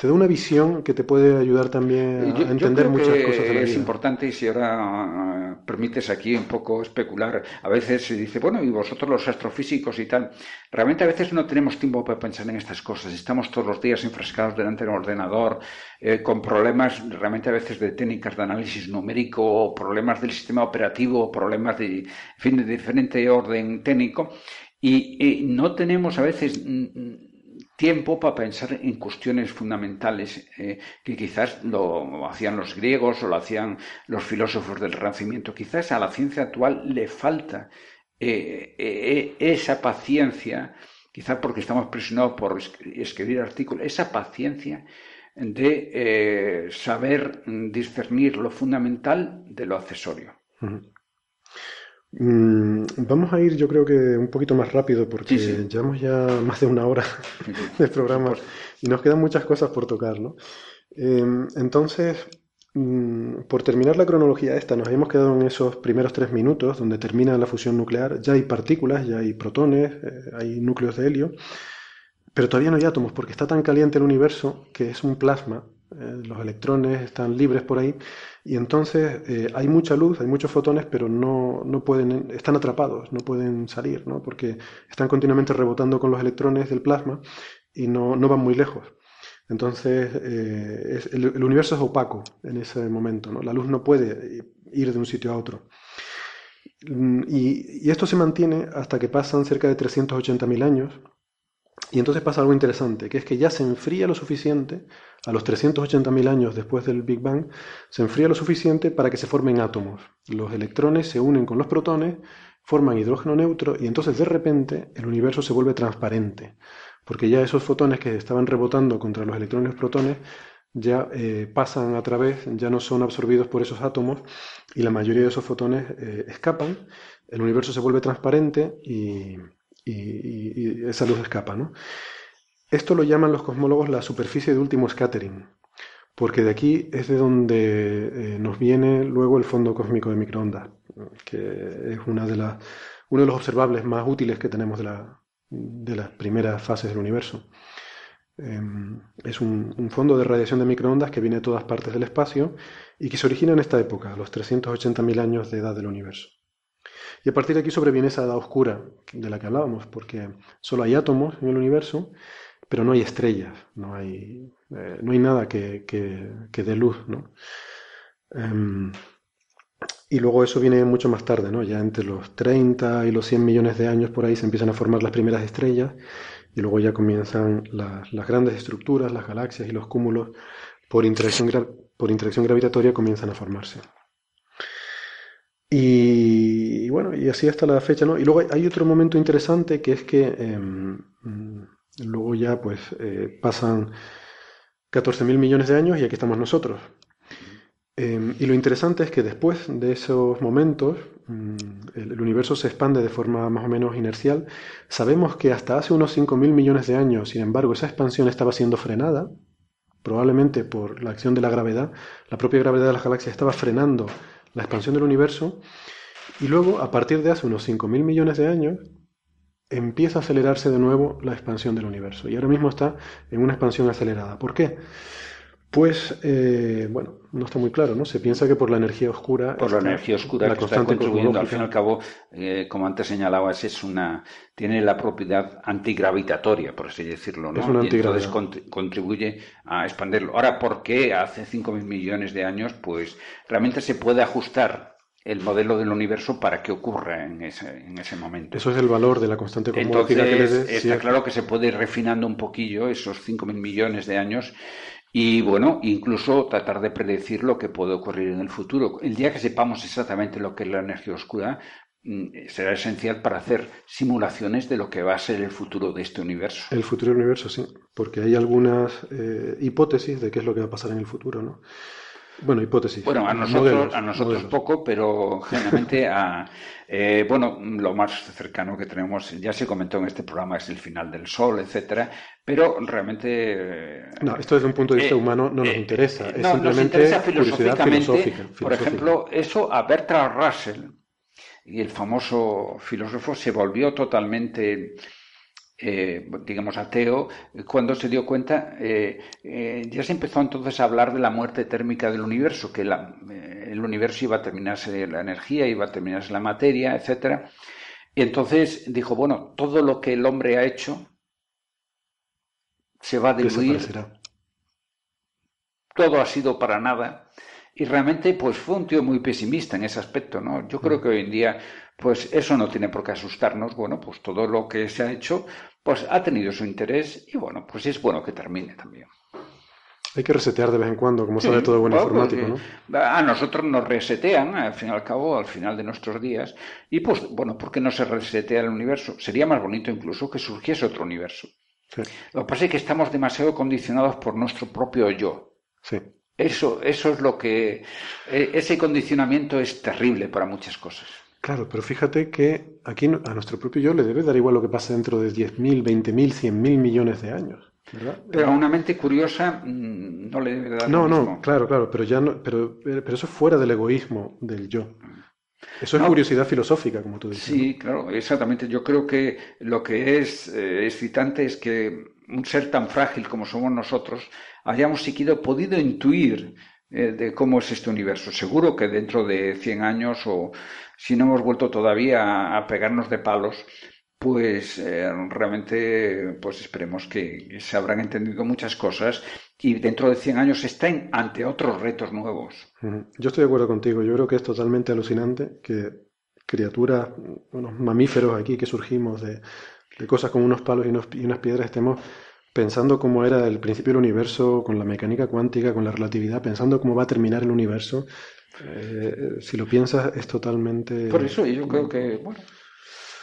te da una visión que te puede ayudar también a entender muchas cosas de la Es importante, y si ahora ah, permites aquí un poco especular, a veces se dice, bueno, y vosotros los astrofísicos y tal, realmente a veces no tenemos tiempo para pensar en estas cosas. Estamos todos los días enfrascados delante de un ordenador, eh, con problemas realmente a veces de técnicas de análisis numérico, problemas del sistema operativo, problemas de, fin, de diferente orden técnico, y no tenemos a veces tiempo para pensar en cuestiones fundamentales eh, que quizás lo hacían los griegos o lo hacían los filósofos del Renacimiento. Quizás a la ciencia actual le falta eh, eh, esa paciencia, quizás porque estamos presionados por escribir artículos, esa paciencia de saber discernir lo fundamental de lo accesorio. Mm, vamos a ir, yo creo que un poquito más rápido porque llevamos ya más de una hora de programa y nos quedan muchas cosas por tocar, ¿no? Em, entonces, mm, por terminar la cronología esta, nos habíamos quedado en esos primeros tres minutos donde termina la fusión nuclear. Ya hay partículas, ya hay protones, eh, hay núcleos de helio, pero todavía no hay átomos porque está tan caliente el universo que es un plasma. Eh, los electrones están libres por ahí y entonces eh, hay mucha luz, hay muchos fotones, pero no, no, pueden, están atrapados, no pueden salir, ¿no? porque están continuamente rebotando con los electrones del plasma y no, no van muy lejos. Entonces eh, el, universo es opaco en ese momento, ¿no? la luz no puede ir de un sitio a otro. Mm, y, y esto se mantiene hasta que pasan cerca de 380.000 años y entonces pasa algo interesante, que es que ya se enfría lo suficiente, a los 380.000 años después del Big Bang, se enfría lo suficiente para que se formen átomos. Los electrones se unen con los protones, forman hidrógeno neutro y entonces de repente el universo se vuelve transparente, porque ya esos fotones que estaban rebotando contra los electrones protones ya eh, pasan a través, ya no son absorbidos por esos átomos y la mayoría de esos fotones eh, escapan, el universo se vuelve transparente y y, esa luz escapa. ¿no? Esto lo llaman los cosmólogos la superficie de último scattering, porque de aquí es de donde eh, nos viene luego el fondo cósmico de microondas, que es una de las, uno de los observables más útiles que tenemos de, la, de las primeras fases del universo. Em, es un, fondo de radiación de microondas que viene de todas partes del espacio y que se origina en esta época, los 380.000 años de edad del universo. Y a partir de aquí sobreviene esa edad oscura de la que hablábamos, porque solo hay átomos en el universo, pero no hay estrellas, no hay, eh, no hay nada que, que, dé luz. ¿no? Em, y luego eso viene mucho más tarde, ¿no? ya entre los 30 y los 100 millones de años por ahí se empiezan a formar las primeras estrellas y luego ya comienzan las, las grandes estructuras, las galaxias y los cúmulos por interacción, por interacción gravitatoria comienzan a formarse. Y, bueno, y así hasta la fecha, ¿no? Y luego hay, otro momento interesante que es que em, luego ya pues eh, pasan 14.000 millones de años y aquí estamos nosotros. Em, y lo interesante es que después de esos momentos mm, el, universo se expande de forma más o menos inercial. Sabemos que hasta hace unos 5.000 millones de años, sin embargo, esa expansión estaba siendo frenada, probablemente por la acción de la gravedad. La propia gravedad de las galaxias estaba frenando la expansión del universo, y luego, a partir de hace unos 5.000 millones de años, empieza a acelerarse de nuevo la expansión del universo. Y ahora mismo está en una expansión acelerada. ¿Por qué? Pues, eh, bueno, no está muy claro, ¿no? Se piensa que por la energía oscura. Por la energía oscura la que está contribuyendo. Al fin y al cabo, eh, como antes señalabas, es una, tiene la propiedad antigravitatoria, por así decirlo, ¿no? Es y entonces contribuye a expandirlo. Ahora, ¿por qué hace 5.000 millones de años? Pues realmente se puede ajustar el modelo del universo para que ocurra en ese, en ese momento. Eso es el valor de la constante cosmológica que Está claro que se puede ir refinando un poquillo esos 5.000 millones de años y bueno, incluso tratar de predecir lo que puede ocurrir en el futuro. El día que sepamos exactamente lo que es la energía oscura, mm, será esencial para hacer simulaciones de lo que va a ser el futuro de este universo. El futuro universo, sí, porque hay algunas eh, hipótesis de qué es lo que va a pasar en el futuro, ¿no? Bueno, hipótesis. Bueno, a nosotros, a nosotros poco, pero generalmente a, eh, bueno, lo más cercano que tenemos, ya se comentó en este programa, es el final del Sol, etcétera, pero realmente... Eh, no, esto desde un punto de vista eh, humano no nos interesa, es no, simplemente nos interesa filosóficamente, Por ejemplo, eso a Bertrand Russell, y el famoso filósofo, se volvió totalmente eh, digamos, ateo, cuando se dio cuenta, eh, ya se empezó entonces a hablar de la muerte térmica del universo, que el universo iba a terminarse la energía, iba a terminarse la materia, etcétera. Y entonces dijo, bueno, todo lo que el hombre ha hecho se va a diluir. Todo ha sido para nada. Y realmente, pues fue un tío muy pesimista en ese aspecto, ¿no? Yo creo mm. que hoy en día, pues eso no tiene por qué asustarnos. Bueno, pues todo lo que se ha hecho, pues ha tenido su interés y bueno, pues es bueno que termine también. Hay que resetear de vez en cuando, como sabe todo buen informático, ¿no? A nosotros nos resetean, al fin y al cabo, al final de nuestros días. Y pues, bueno, ¿por qué no se resetea el universo? Sería más bonito incluso que surgiese otro universo. Lo que pasa es que estamos demasiado condicionados por nuestro propio yo. Sí. Eso, eso es lo que. E, ese condicionamiento es terrible para muchas cosas. Claro, pero fíjate que aquí a nuestro propio yo le debe dar igual lo que pase dentro de 10.000, 20.000, 100.000 millones de años. Pero a una mente curiosa mm, no le debe dar. No, no, claro, claro, pero ya no, pero, pero eso es fuera del egoísmo del yo. Eso es curiosidad filosófica, como tú dices. Sí, claro, exactamente. Yo creo que lo que es eh, excitante es que un ser tan frágil como somos nosotros hayamos siquiera podido intuir eh, de cómo es este universo. Seguro que dentro de 100 años o si no hemos vuelto todavía a pegarnos de palos, pues eh, realmente pues esperemos que se habrán entendido muchas cosas y dentro de 100 años estén ante otros retos nuevos. Yo estoy de acuerdo contigo, yo creo que es totalmente alucinante que criaturas, unos mamíferos aquí que surgimos de, cosas como unos palos y, y unas piedras estemos pensando cómo era el principio del universo, con la mecánica cuántica, con la relatividad, pensando cómo va a terminar el universo. Eh, si lo piensas, es totalmente. Por eso, yo creo que, bueno,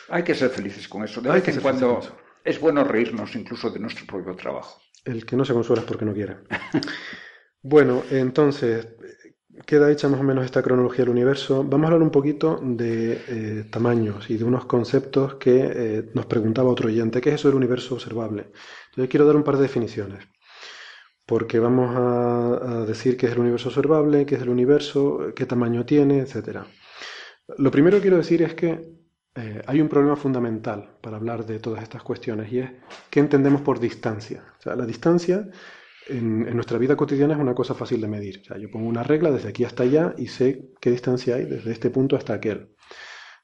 hay que ser felices con eso. De vez en cuando es bueno reírnos incluso de nuestro propio trabajo. El que no se consuela es porque no quiere. bueno, entonces, queda hecha más o menos esta cronología del universo. Vamos a hablar un poquito de eh, tamaños y de unos conceptos que eh, nos preguntaba otro oyente. ¿Qué es eso del universo observable? Entonces, quiero dar un par de definiciones. Porque vamos a, a decir qué es el universo observable, qué es el universo, qué tamaño tiene, etc. Lo primero que quiero decir es que eh, hay un problema fundamental para hablar de todas estas cuestiones y es qué entendemos por distancia. La distancia en, nuestra vida cotidiana es una cosa fácil de medir. Yo pongo una regla desde aquí hasta allá y sé qué distancia hay desde este punto hasta aquel.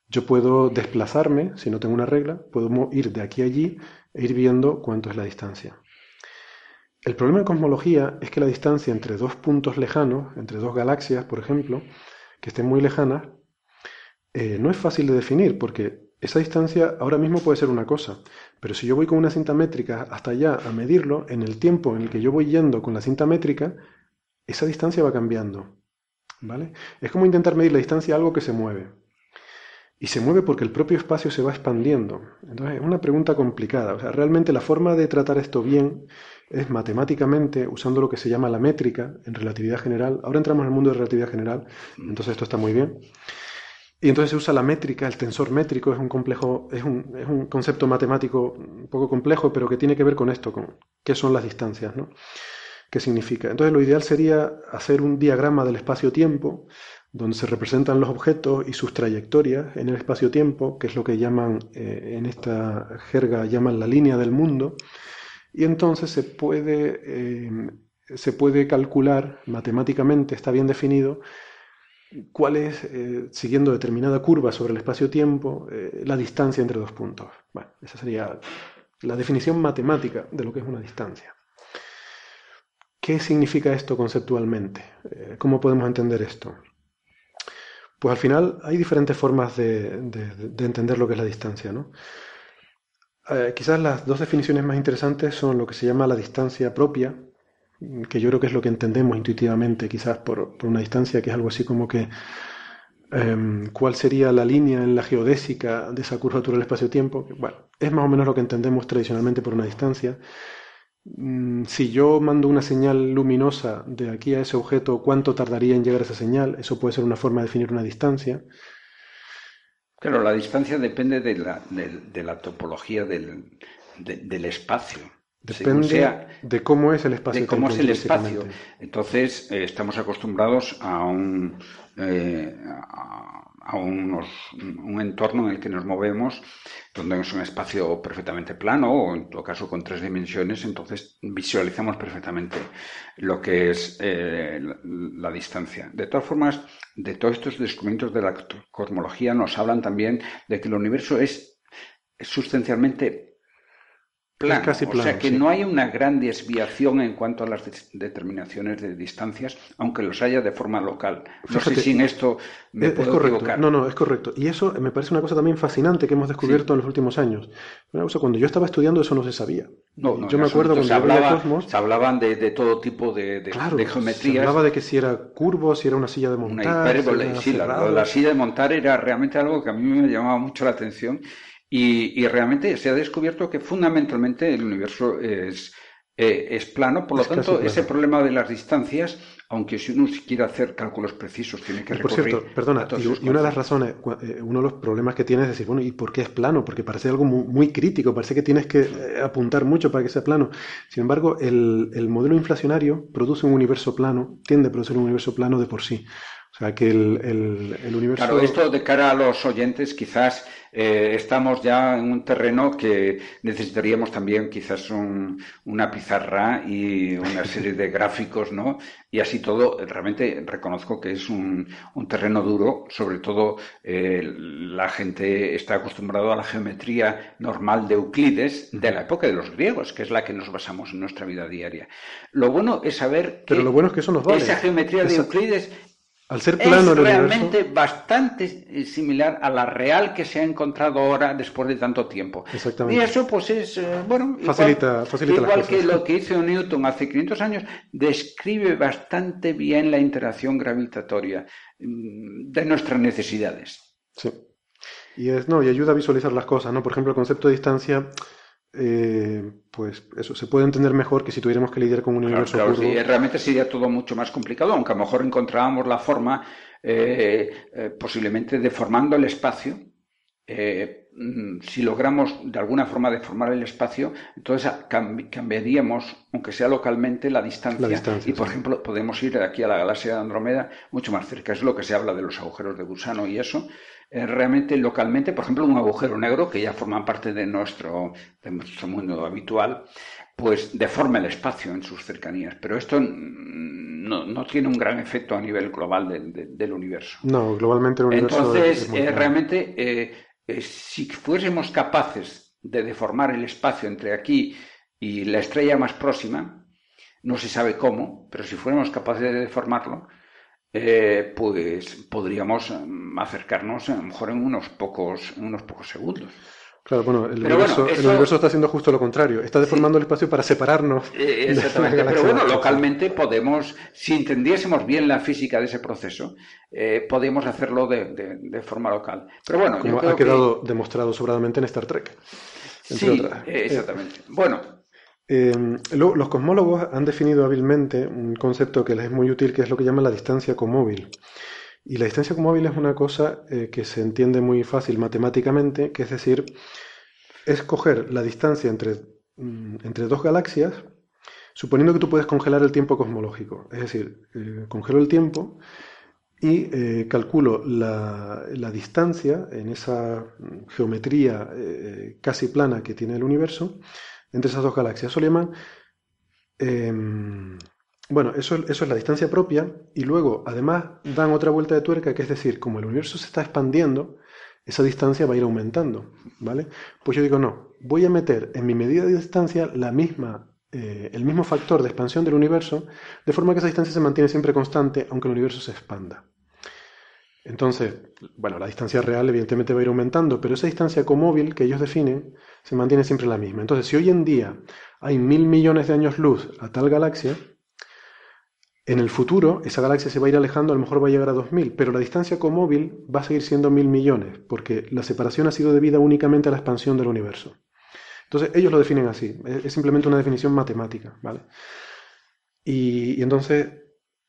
Yo puedo desplazarme, si no tengo una regla, puedo ir de aquí a allí e ir viendo cuánto es la distancia. El problema en cosmología es que la distancia entre dos puntos lejanos, entre dos galaxias, por ejemplo, que estén muy lejanas, eh, no es fácil de definir porque esa distancia ahora mismo puede ser una cosa, pero si yo voy con una cinta métrica hasta allá a medirlo, en el tiempo en el que yo voy yendo con la cinta métrica, esa distancia va cambiando. ¿Vale? Es como intentar medir la distancia a algo que se mueve. Y se mueve porque el propio espacio se va expandiendo. Entonces es una pregunta complicada. O sea, realmente la forma de tratar esto bien es matemáticamente, usando lo que se llama la métrica en relatividad general. Ahora entramos en el mundo de relatividad general, entonces esto está muy bien. Y entonces se usa la métrica, el tensor métrico es un complejo, es un, es un, concepto matemático un poco complejo, pero que tiene que ver con esto, con qué son las distancias, ¿no? ¿Qué significa? Entonces lo ideal sería hacer un diagrama del espacio-tiempo, donde se representan los objetos y sus trayectorias en el espacio-tiempo, que es lo que llaman, eh, en esta jerga, llaman la línea del mundo, y entonces se puede, eh, se puede calcular matemáticamente, está bien definido, cuál es, eh, siguiendo determinada curva sobre el espacio-tiempo, eh, la distancia entre dos puntos. Bueno, esa sería la definición matemática de lo que es una distancia. ¿Qué significa esto conceptualmente? Eh, ¿Cómo podemos entender esto? Pues al final hay diferentes formas de, de entender lo que es la distancia. ¿no? quizás las dos definiciones más interesantes son lo que se llama la distancia propia, que yo creo que es lo que entendemos intuitivamente, quizás por, una distancia, que es algo así como que em, cuál sería la línea en la geodésica de esa curvatura del espacio-tiempo. Bueno, es más o menos lo que entendemos tradicionalmente por una distancia. Mm, si yo mando una señal luminosa de aquí a ese objeto, ¿cuánto tardaría en llegar a esa señal? Eso puede ser una forma de definir una distancia. Claro, la distancia depende de la, de, la topología del, del espacio. Depende de cómo es el espacio. De cómo es el espacio. Entonces, eh, estamos acostumbrados a un, eh, a unos, un entorno en el que nos movemos, donde es un espacio perfectamente plano o en todo caso con tres dimensiones, entonces visualizamos perfectamente lo que es eh, la, distancia. De todas formas, de todos estos descubrimientos de la cosmología nos hablan también de que el universo es, es sustancialmente o sea que no hay una gran desviación en cuanto a las determinaciones de distancias, aunque los haya de forma local. No sé si en esto me es, puedo equivocar. No, no, es correcto. Y eso me parece una cosa también fascinante que hemos descubierto en los últimos años. Una cosa, cuando yo estaba estudiando eso no se sabía. No, yo me acuerdo cuando se, hablaba, Cosmos, se hablaban de, todo tipo de, de, geometrías. Se hablaba de que si era curvo, si era una silla de montar. Una hipérbole, sí, la, la silla de montar era realmente algo que a mí me llamaba mucho la atención y, realmente se ha descubierto que fundamentalmente el universo es, eh, es plano, por lo tanto, ese problema de las distancias, aunque si uno quiere hacer cálculos precisos, tiene que recurrir. Por cierto, perdona, y, una de las razones, eh, uno de los problemas que tienes es decir, bueno, ¿y por qué es plano? Porque parece algo muy, crítico, parece que tienes que eh, apuntar mucho para que sea plano. Sin embargo, el, el modelo inflacionario produce un universo plano, tiende a producir un universo plano de por sí. O sea que el, el, universo. Claro, esto de cara a los oyentes, quizás eh, estamos ya en un terreno que necesitaríamos también quizás una pizarra y una serie de gráficos, ¿no? Y así todo, realmente reconozco que es un, un terreno duro, sobre todo eh, la gente está acostumbrada a la geometría normal de Euclides de la época de los griegos, que es la que nos basamos en nuestra vida diaria. Lo bueno es saber que, Pero lo bueno es que eso nos vale. esa geometría de Euclides al ser plano es realmente bastante eh, similar a la real que se ha encontrado ahora después de tanto tiempo. Exactamente. Y eso, pues es, eh, bueno, facilita, igual, igual que lo que hizo Newton hace 500 años, describe bastante bien la interacción gravitatoria mm, de nuestras necesidades. Sí. Y, es, no, y ayuda a visualizar las cosas, ¿no? Por ejemplo, el concepto de distancia eh, pues eso se puede entender mejor que si tuviéramos que lidiar con un universo claro, realmente sería todo mucho más complicado, aunque a lo mejor encontrábamos la forma, eh, eh, posiblemente deformando el espacio. Mm, si logramos de alguna forma deformar el espacio, entonces cambiaríamos, aunque sea localmente, la distancia. y, por ejemplo, podemos ir de aquí a la galaxia de Andrómeda mucho más cerca. Es lo que se habla de los agujeros de gusano y eso. Eh, realmente localmente, por ejemplo, un agujero negro, que ya forma parte de nuestro, de nuestro mundo habitual, pues deforma el espacio en sus cercanías. Pero esto no, no tiene un gran efecto a nivel global del universo. No, globalmente el universo. Entonces, eh, realmente, eh, si fuésemos capaces de deformar el espacio entre aquí y la estrella más próxima, no se sabe cómo, pero si fuéramos capaces de deformarlo, eh, pues podríamos mm, acercarnos a lo mejor en unos pocos, en unos pocos segundos. Claro, bueno, el, universo, el universo, está haciendo justo lo contrario, está deformando el espacio para separarnos. Eh, exactamente, pero bueno, localmente podemos, si entendiésemos bien la física de ese proceso, eh, podemos hacerlo de, forma local. Pero bueno, Como ha quedado demostrado sobradamente en Star Trek. sí, exactamente. Bueno, Em, los cosmólogos han definido hábilmente un concepto que les es muy útil, que es lo que llaman la distancia comóvil. Y la distancia comóvil es una cosa eh, que se entiende muy fácil matemáticamente, que es decir, es coger la distancia entre, mm, entre dos galaxias, suponiendo que tú puedes congelar el tiempo cosmológico. Es decir, eh, congelo el tiempo y eh, calculo la, la, distancia en esa geometría casi plana que tiene el universo entre esas dos galaxias. Eso em, bueno, eso, es la distancia propia y luego además dan otra vuelta de tuerca, que es decir, como el universo se está expandiendo, esa distancia va a ir aumentando, ¿vale? Pues yo digo, no, voy a meter en mi medida de distancia la misma, eh, el mismo factor de expansión del universo, de forma que esa distancia se mantiene siempre constante, aunque el universo se expanda. Entonces, bueno, la distancia real evidentemente va a ir aumentando, pero esa distancia comóvil que ellos definen se mantiene siempre la misma. Entonces, si hoy en día hay mil millones de años luz a tal galaxia, en el futuro esa galaxia se va a ir alejando, a lo mejor va a llegar a 2000, pero la distancia comóvil va a seguir siendo mil millones, porque la separación ha sido debida únicamente a la expansión del universo. Entonces, ellos lo definen así, es simplemente una definición matemática, ¿vale? Y entonces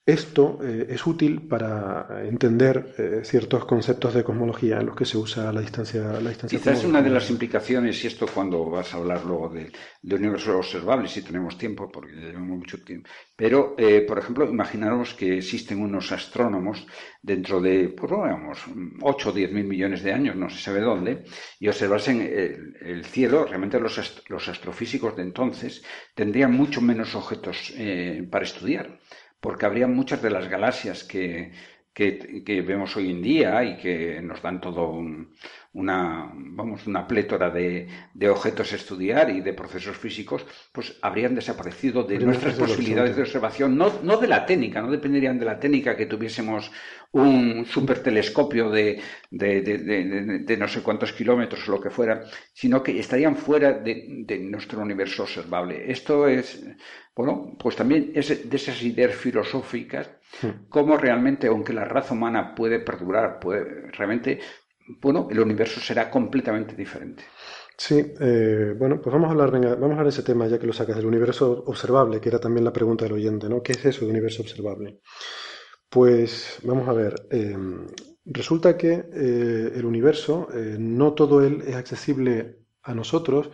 esto eh, es útil para entender eh, ciertos conceptos de cosmología en los que se usa la distancia. La distancia Quizás una de las implicaciones, y esto cuando vas a hablar luego del de universo observable, si tenemos tiempo, porque llevamos mucho tiempo, pero, eh, por ejemplo, imaginaros que existen unos astrónomos dentro de, pues digamos, 8 o 10 mil millones de años, no se sabe dónde, y observasen el, el cielo, realmente los, los, astrofísicos de entonces tendrían mucho menos objetos para estudiar porque habría muchas de las galaxias que, que, vemos hoy en día y que nos dan todo una, vamos, una plétora de, de, objetos a estudiar y de procesos físicos, pues habrían desaparecido de nuestras posibilidades de observación, no, no de la técnica, no dependerían de la técnica que tuviésemos un supertelescopio de, de, de, de, no sé cuántos kilómetros o lo que fuera, sino que estarían fuera de, nuestro universo observable. Esto es, bueno, pues también es de esas ideas filosóficas, cómo realmente, aunque la raza humana puede perdurar, puede realmente, bueno, el universo será completamente diferente. Sí, eh, bueno, pues vamos a hablar, venga, vamos a hablar de ese tema ya que lo sacas, del universo observable, que era también la pregunta del oyente, ¿no? ¿Qué es eso de universo observable? Pues vamos a ver, em, resulta que eh, el universo, eh, no todo él es accesible a nosotros,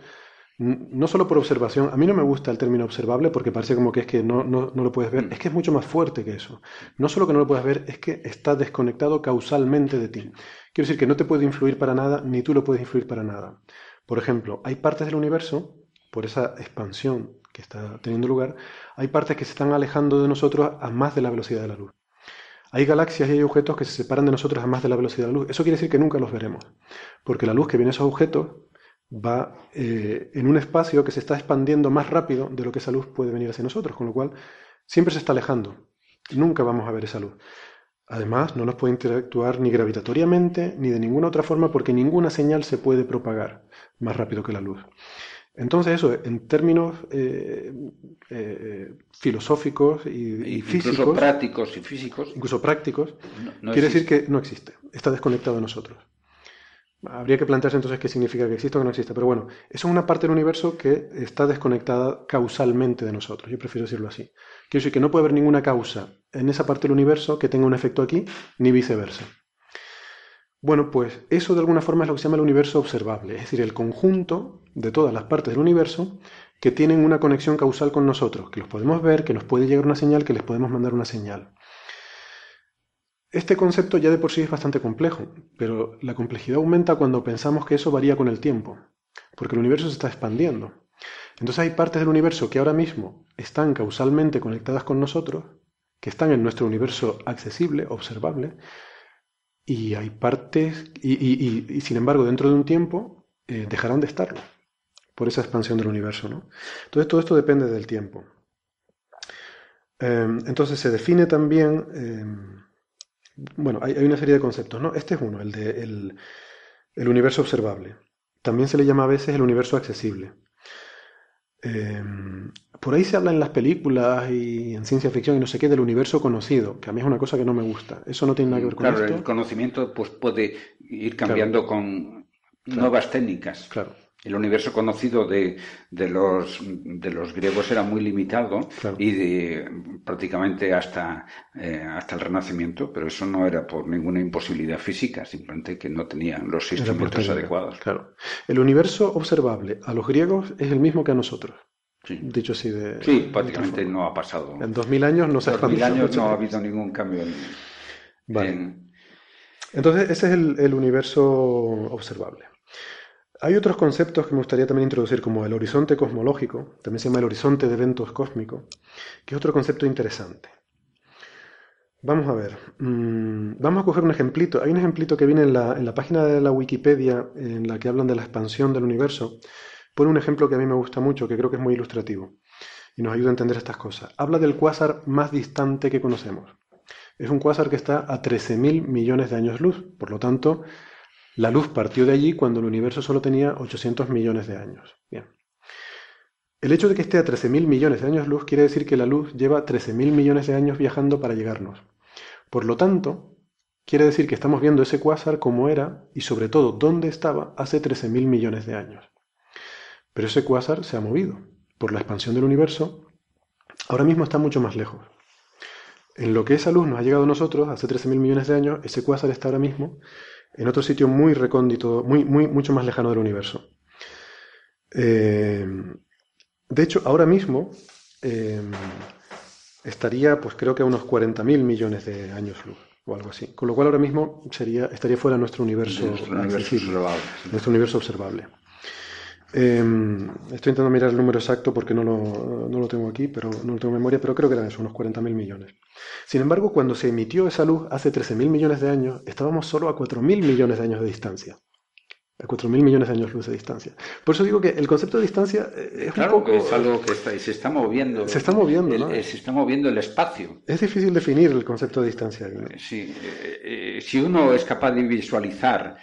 no solo por observación, a mí no me gusta el término observable porque parece como que es que no, no, lo puedes ver, mm. es que es mucho más fuerte que eso. No solo que no lo puedes ver, es que está desconectado causalmente de ti. Quiero decir que no te puede influir para nada, ni tú lo puedes influir para nada. Por ejemplo, hay partes del universo, por esa expansión que está teniendo lugar, hay partes que se están alejando de nosotros a más de la velocidad de la luz. Hay galaxias y hay objetos que se separan de nosotros a más de la velocidad de la luz. Eso quiere decir que nunca los veremos, porque la luz que viene a esos objetos va eh, en un espacio que se está expandiendo más rápido de lo que esa luz puede venir hacia nosotros, con lo cual siempre se está alejando. Nunca vamos a ver esa luz. Además, no nos puede interactuar ni gravitatoriamente ni de ninguna otra forma porque ninguna señal se puede propagar más rápido que la luz. Entonces eso, en términos eh, eh, filosóficos y, físicos... Incluso prácticos y físicos. Incluso prácticos, quiere decir que no existe, está desconectado de nosotros. Habría que plantearse entonces qué significa que existe o que no existe, pero bueno, eso es una parte del universo que está desconectada causalmente de nosotros, yo prefiero decirlo así. Quiere decir que no puede haber ninguna causa en esa parte del universo que tenga un efecto aquí, ni viceversa. Bueno, pues eso de alguna forma es lo que se llama el universo observable, es decir, el conjunto de todas las partes del universo que tienen una conexión causal con nosotros, que los podemos ver, que nos puede llegar una señal, que les podemos mandar una señal. Este concepto ya de por sí es bastante complejo, pero la complejidad aumenta cuando pensamos que eso varía con el tiempo, porque el universo se está expandiendo. Entonces hay partes del universo que ahora mismo están causalmente conectadas con nosotros, que están en nuestro universo accesible, observable, y hay partes, y, sin embargo dentro de un tiempo eh, dejarán de estarlo, por esa expansión del universo. ¿no? Entonces todo esto depende del tiempo. Em, entonces se define también, em, bueno, hay, una serie de conceptos, ¿no? Este es uno, el de el universo observable. También se le llama a veces el universo accesible. Em, por ahí se habla en las películas y en ciencia ficción y no sé qué del universo conocido, que a mí es una cosa que no me gusta. Eso no tiene nada que ver con claro, el conocimiento pues puede ir cambiando con nuevas técnicas. Claro. El universo conocido de, de, los, de los griegos era muy limitado y de, prácticamente hasta, eh, hasta el Renacimiento, pero eso no era por ninguna imposibilidad física, simplemente que no tenían los instrumentos adecuados. Claro. El universo observable a los griegos es el mismo que a nosotros. Sí. Dicho así de. Sí, prácticamente no ha pasado. En 2000 años no se ha En 2000 años no ha habido ningún cambio vale. Entonces, ese es el, el universo observable. Hay otros conceptos que me gustaría también introducir, como el horizonte cosmológico, también se llama el horizonte de eventos cósmicos, que es otro concepto interesante. Vamos a ver, mm, vamos a coger un ejemplito. Hay un ejemplito que viene en la, en la, página de la Wikipedia en la que hablan de la expansión del universo. Pone un ejemplo que a mí me gusta mucho, que creo que es muy ilustrativo y nos ayuda a entender estas cosas. Habla del cuásar más distante que conocemos. Es un cuásar que está a 13.000 millones de años luz, por lo tanto, la luz partió de allí cuando el universo solo tenía 800 millones de años. Bien. El hecho de que esté a 13.000 millones de años luz quiere decir que la luz lleva 13.000 millones de años viajando para llegarnos. Por lo tanto, quiere decir que estamos viendo ese cuásar como era y sobre todo dónde estaba hace 13.000 millones de años. Pero ese cuásar se ha movido. Por la expansión del universo, ahora mismo está mucho más lejos. en lo que esa luz nos ha llegado a nosotros hace 13.000 millones de años, ese cuásar está ahora mismo en otro sitio muy recóndito, muy, muy, mucho más lejano del universo. Eh, de hecho, ahora mismo eh, estaría, pues creo que a unos 40.000 millones de años luz o algo así. Con lo cual ahora mismo sería, estaría fuera de nuestro universo, nuestro universo observable. Nuestro universo observable. Em, estoy intentando mirar el número exacto porque no lo, no lo, tengo aquí, pero no lo tengo en memoria, pero creo que eran eso, unos 40.000 millones. Sin embargo, cuando se emitió esa luz hace 13.000 millones de años, estábamos solo a 4.000 millones de años de distancia. A 4.000 millones de años luz de distancia. Por eso digo que el concepto de distancia eh, es claro un poco... es algo que está, se está moviendo. Se está moviendo, el, ¿no? Se está moviendo el espacio. Es difícil definir el concepto de distancia. Sí, eh, eh, si uno es capaz de visualizar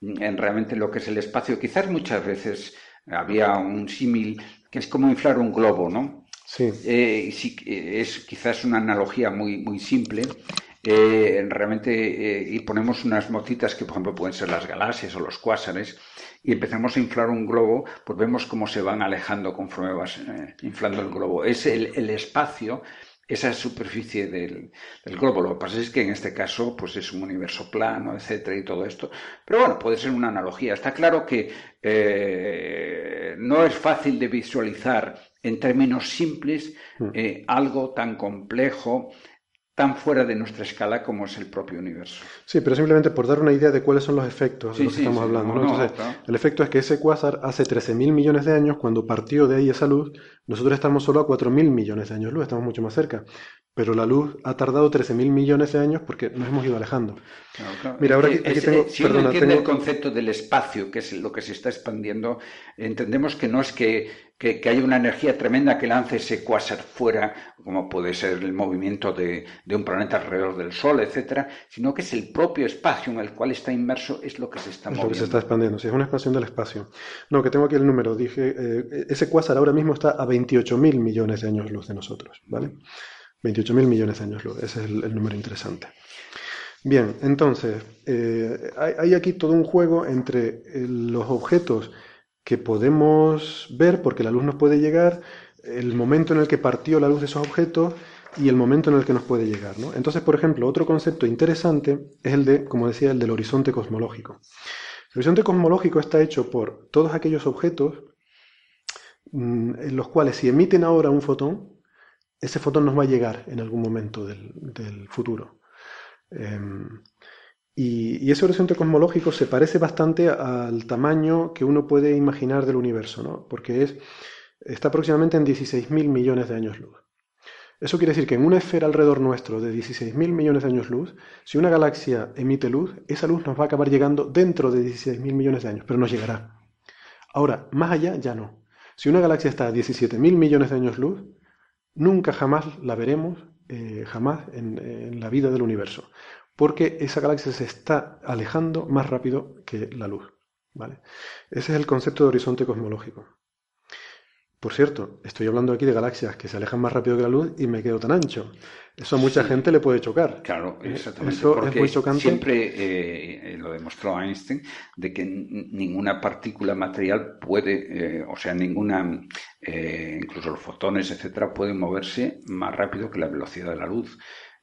en realmente lo que es el espacio, quizás muchas veces había un símil que es como inflar un globo, ¿no? Sí. Eh, sí es quizás una analogía muy, muy simple. Eh, realmente, eh, y ponemos unas motitas que, por ejemplo, pueden ser las galaxias o los cuásares, y empezamos a inflar un globo, pues vemos cómo se van alejando conforme vas eh, inflando el globo. Es el, el espacio esa superficie del, del, globo. Lo que pasa es que en este caso pues es un universo plano, etcétera, y todo esto. Pero bueno, puede ser una analogía. Está claro que eh, no es fácil de visualizar en términos simples eh, algo tan complejo tan fuera de nuestra escala como es el propio universo. Sí, pero simplemente por dar una idea de cuáles son los efectos sí, de los que sí, estamos sí, hablando. no, ¿no? no, Entonces, el efecto es que ese cuásar hace 13.000 millones de años, cuando partió de ahí esa luz, nosotros estamos solo a 4.000 millones de años luz, estamos mucho más cerca. Pero la luz ha tardado 13.000 millones de años porque nos hemos ido alejando. Claro, claro. Mira, ahora aquí, aquí es- tengo... si uno perdona, entiende tengo- el concepto del espacio, que es lo que se está expandiendo, entendemos que no es que, que, que haya una energía tremenda que lance ese cuásar fuera, como puede ser el movimiento de, de un planeta alrededor del Sol, etcétera, sino que es el propio espacio en el cual está inmerso, es lo que se está Es lo moviendo. que se está expandiendo, sí, es una expansión del espacio. No, que tengo aquí el número, dije, eh, ese cuásar ahora mismo está a 28.000 millones de años luz de nosotros, ¿vale? 28.000 millones de años luz, ese es el, número interesante. Bien, entonces, eh, hay, hay aquí todo un juego entre eh, los objetos que podemos ver, porque la luz nos puede llegar, el momento en el que partió la luz de esos objetos y el momento en el que nos puede llegar, ¿no? Entonces, por ejemplo, otro concepto interesante es el de, como decía, el del horizonte cosmológico. El horizonte cosmológico está hecho por todos aquellos objetos en los cuales si emiten ahora un fotón, ese fotón nos va a llegar en algún momento del, futuro. Em, y, y ese horizonte cosmológico se parece bastante al tamaño que uno puede imaginar del universo, ¿no? Porque es, está aproximadamente en 16.000 millones de años luz. Eso quiere decir que en una esfera alrededor nuestro de 16.000 millones de años luz, si una galaxia emite luz, esa luz nos va a acabar llegando dentro de 16.000 millones de años, pero nos llegará. Ahora, más allá ya no. Si una galaxia está a 17.000 millones de años luz, nunca jamás la veremos, eh, jamás en, en la vida del universo, porque esa galaxia se está alejando más rápido que la luz. ¿vale? Ese es el concepto de horizonte cosmológico. Por cierto, estoy hablando aquí de galaxias que se alejan más rápido que la luz y me quedo tan ancho. Eso a mucha Sí. gente le puede chocar. Claro, Eh, exactamente. Eso es muy chocante. siempre eh, eh, lo demostró Einstein de que ninguna partícula material puede, eh, o sea, ninguna, eh, incluso los fotones, etcétera, pueden moverse más rápido que la velocidad de la luz.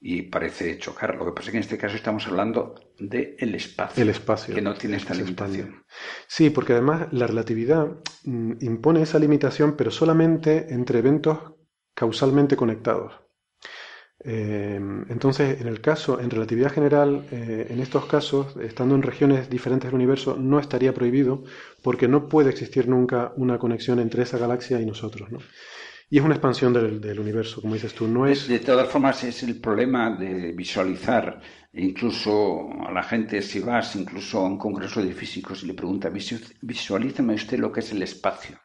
Y parece chocar. Lo que pasa es que en este caso estamos hablando del espacio, El espacio. que no tiene esta limitación. Sí, porque además la relatividad mm, impone esa limitación, pero solamente entre eventos causalmente conectados. Eh, entonces, en el caso, en relatividad general, eh, en estos casos, estando en regiones diferentes del universo, no estaría prohibido porque no puede existir nunca una conexión entre esa galaxia y nosotros, ¿no? Y es una expansión del, del universo, como dices tú, no es... De todas formas, es el problema de visualizar, incluso a la gente, si vas incluso a un congreso de físicos y le pregunta, "Visu- visualízame usted lo que es el espacio.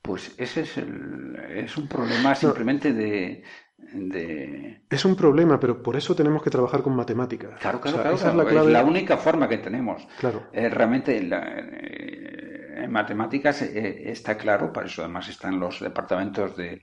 Pues ese es, el, es un problema simplemente de, de... Es un problema, pero por eso tenemos que trabajar con matemáticas. Claro, O claro, sea, claro, esa es claro, la clave. es la única forma que tenemos. Claro. Eh, realmente la- eh, en matemáticas eh, está claro, para eso además están los departamentos de,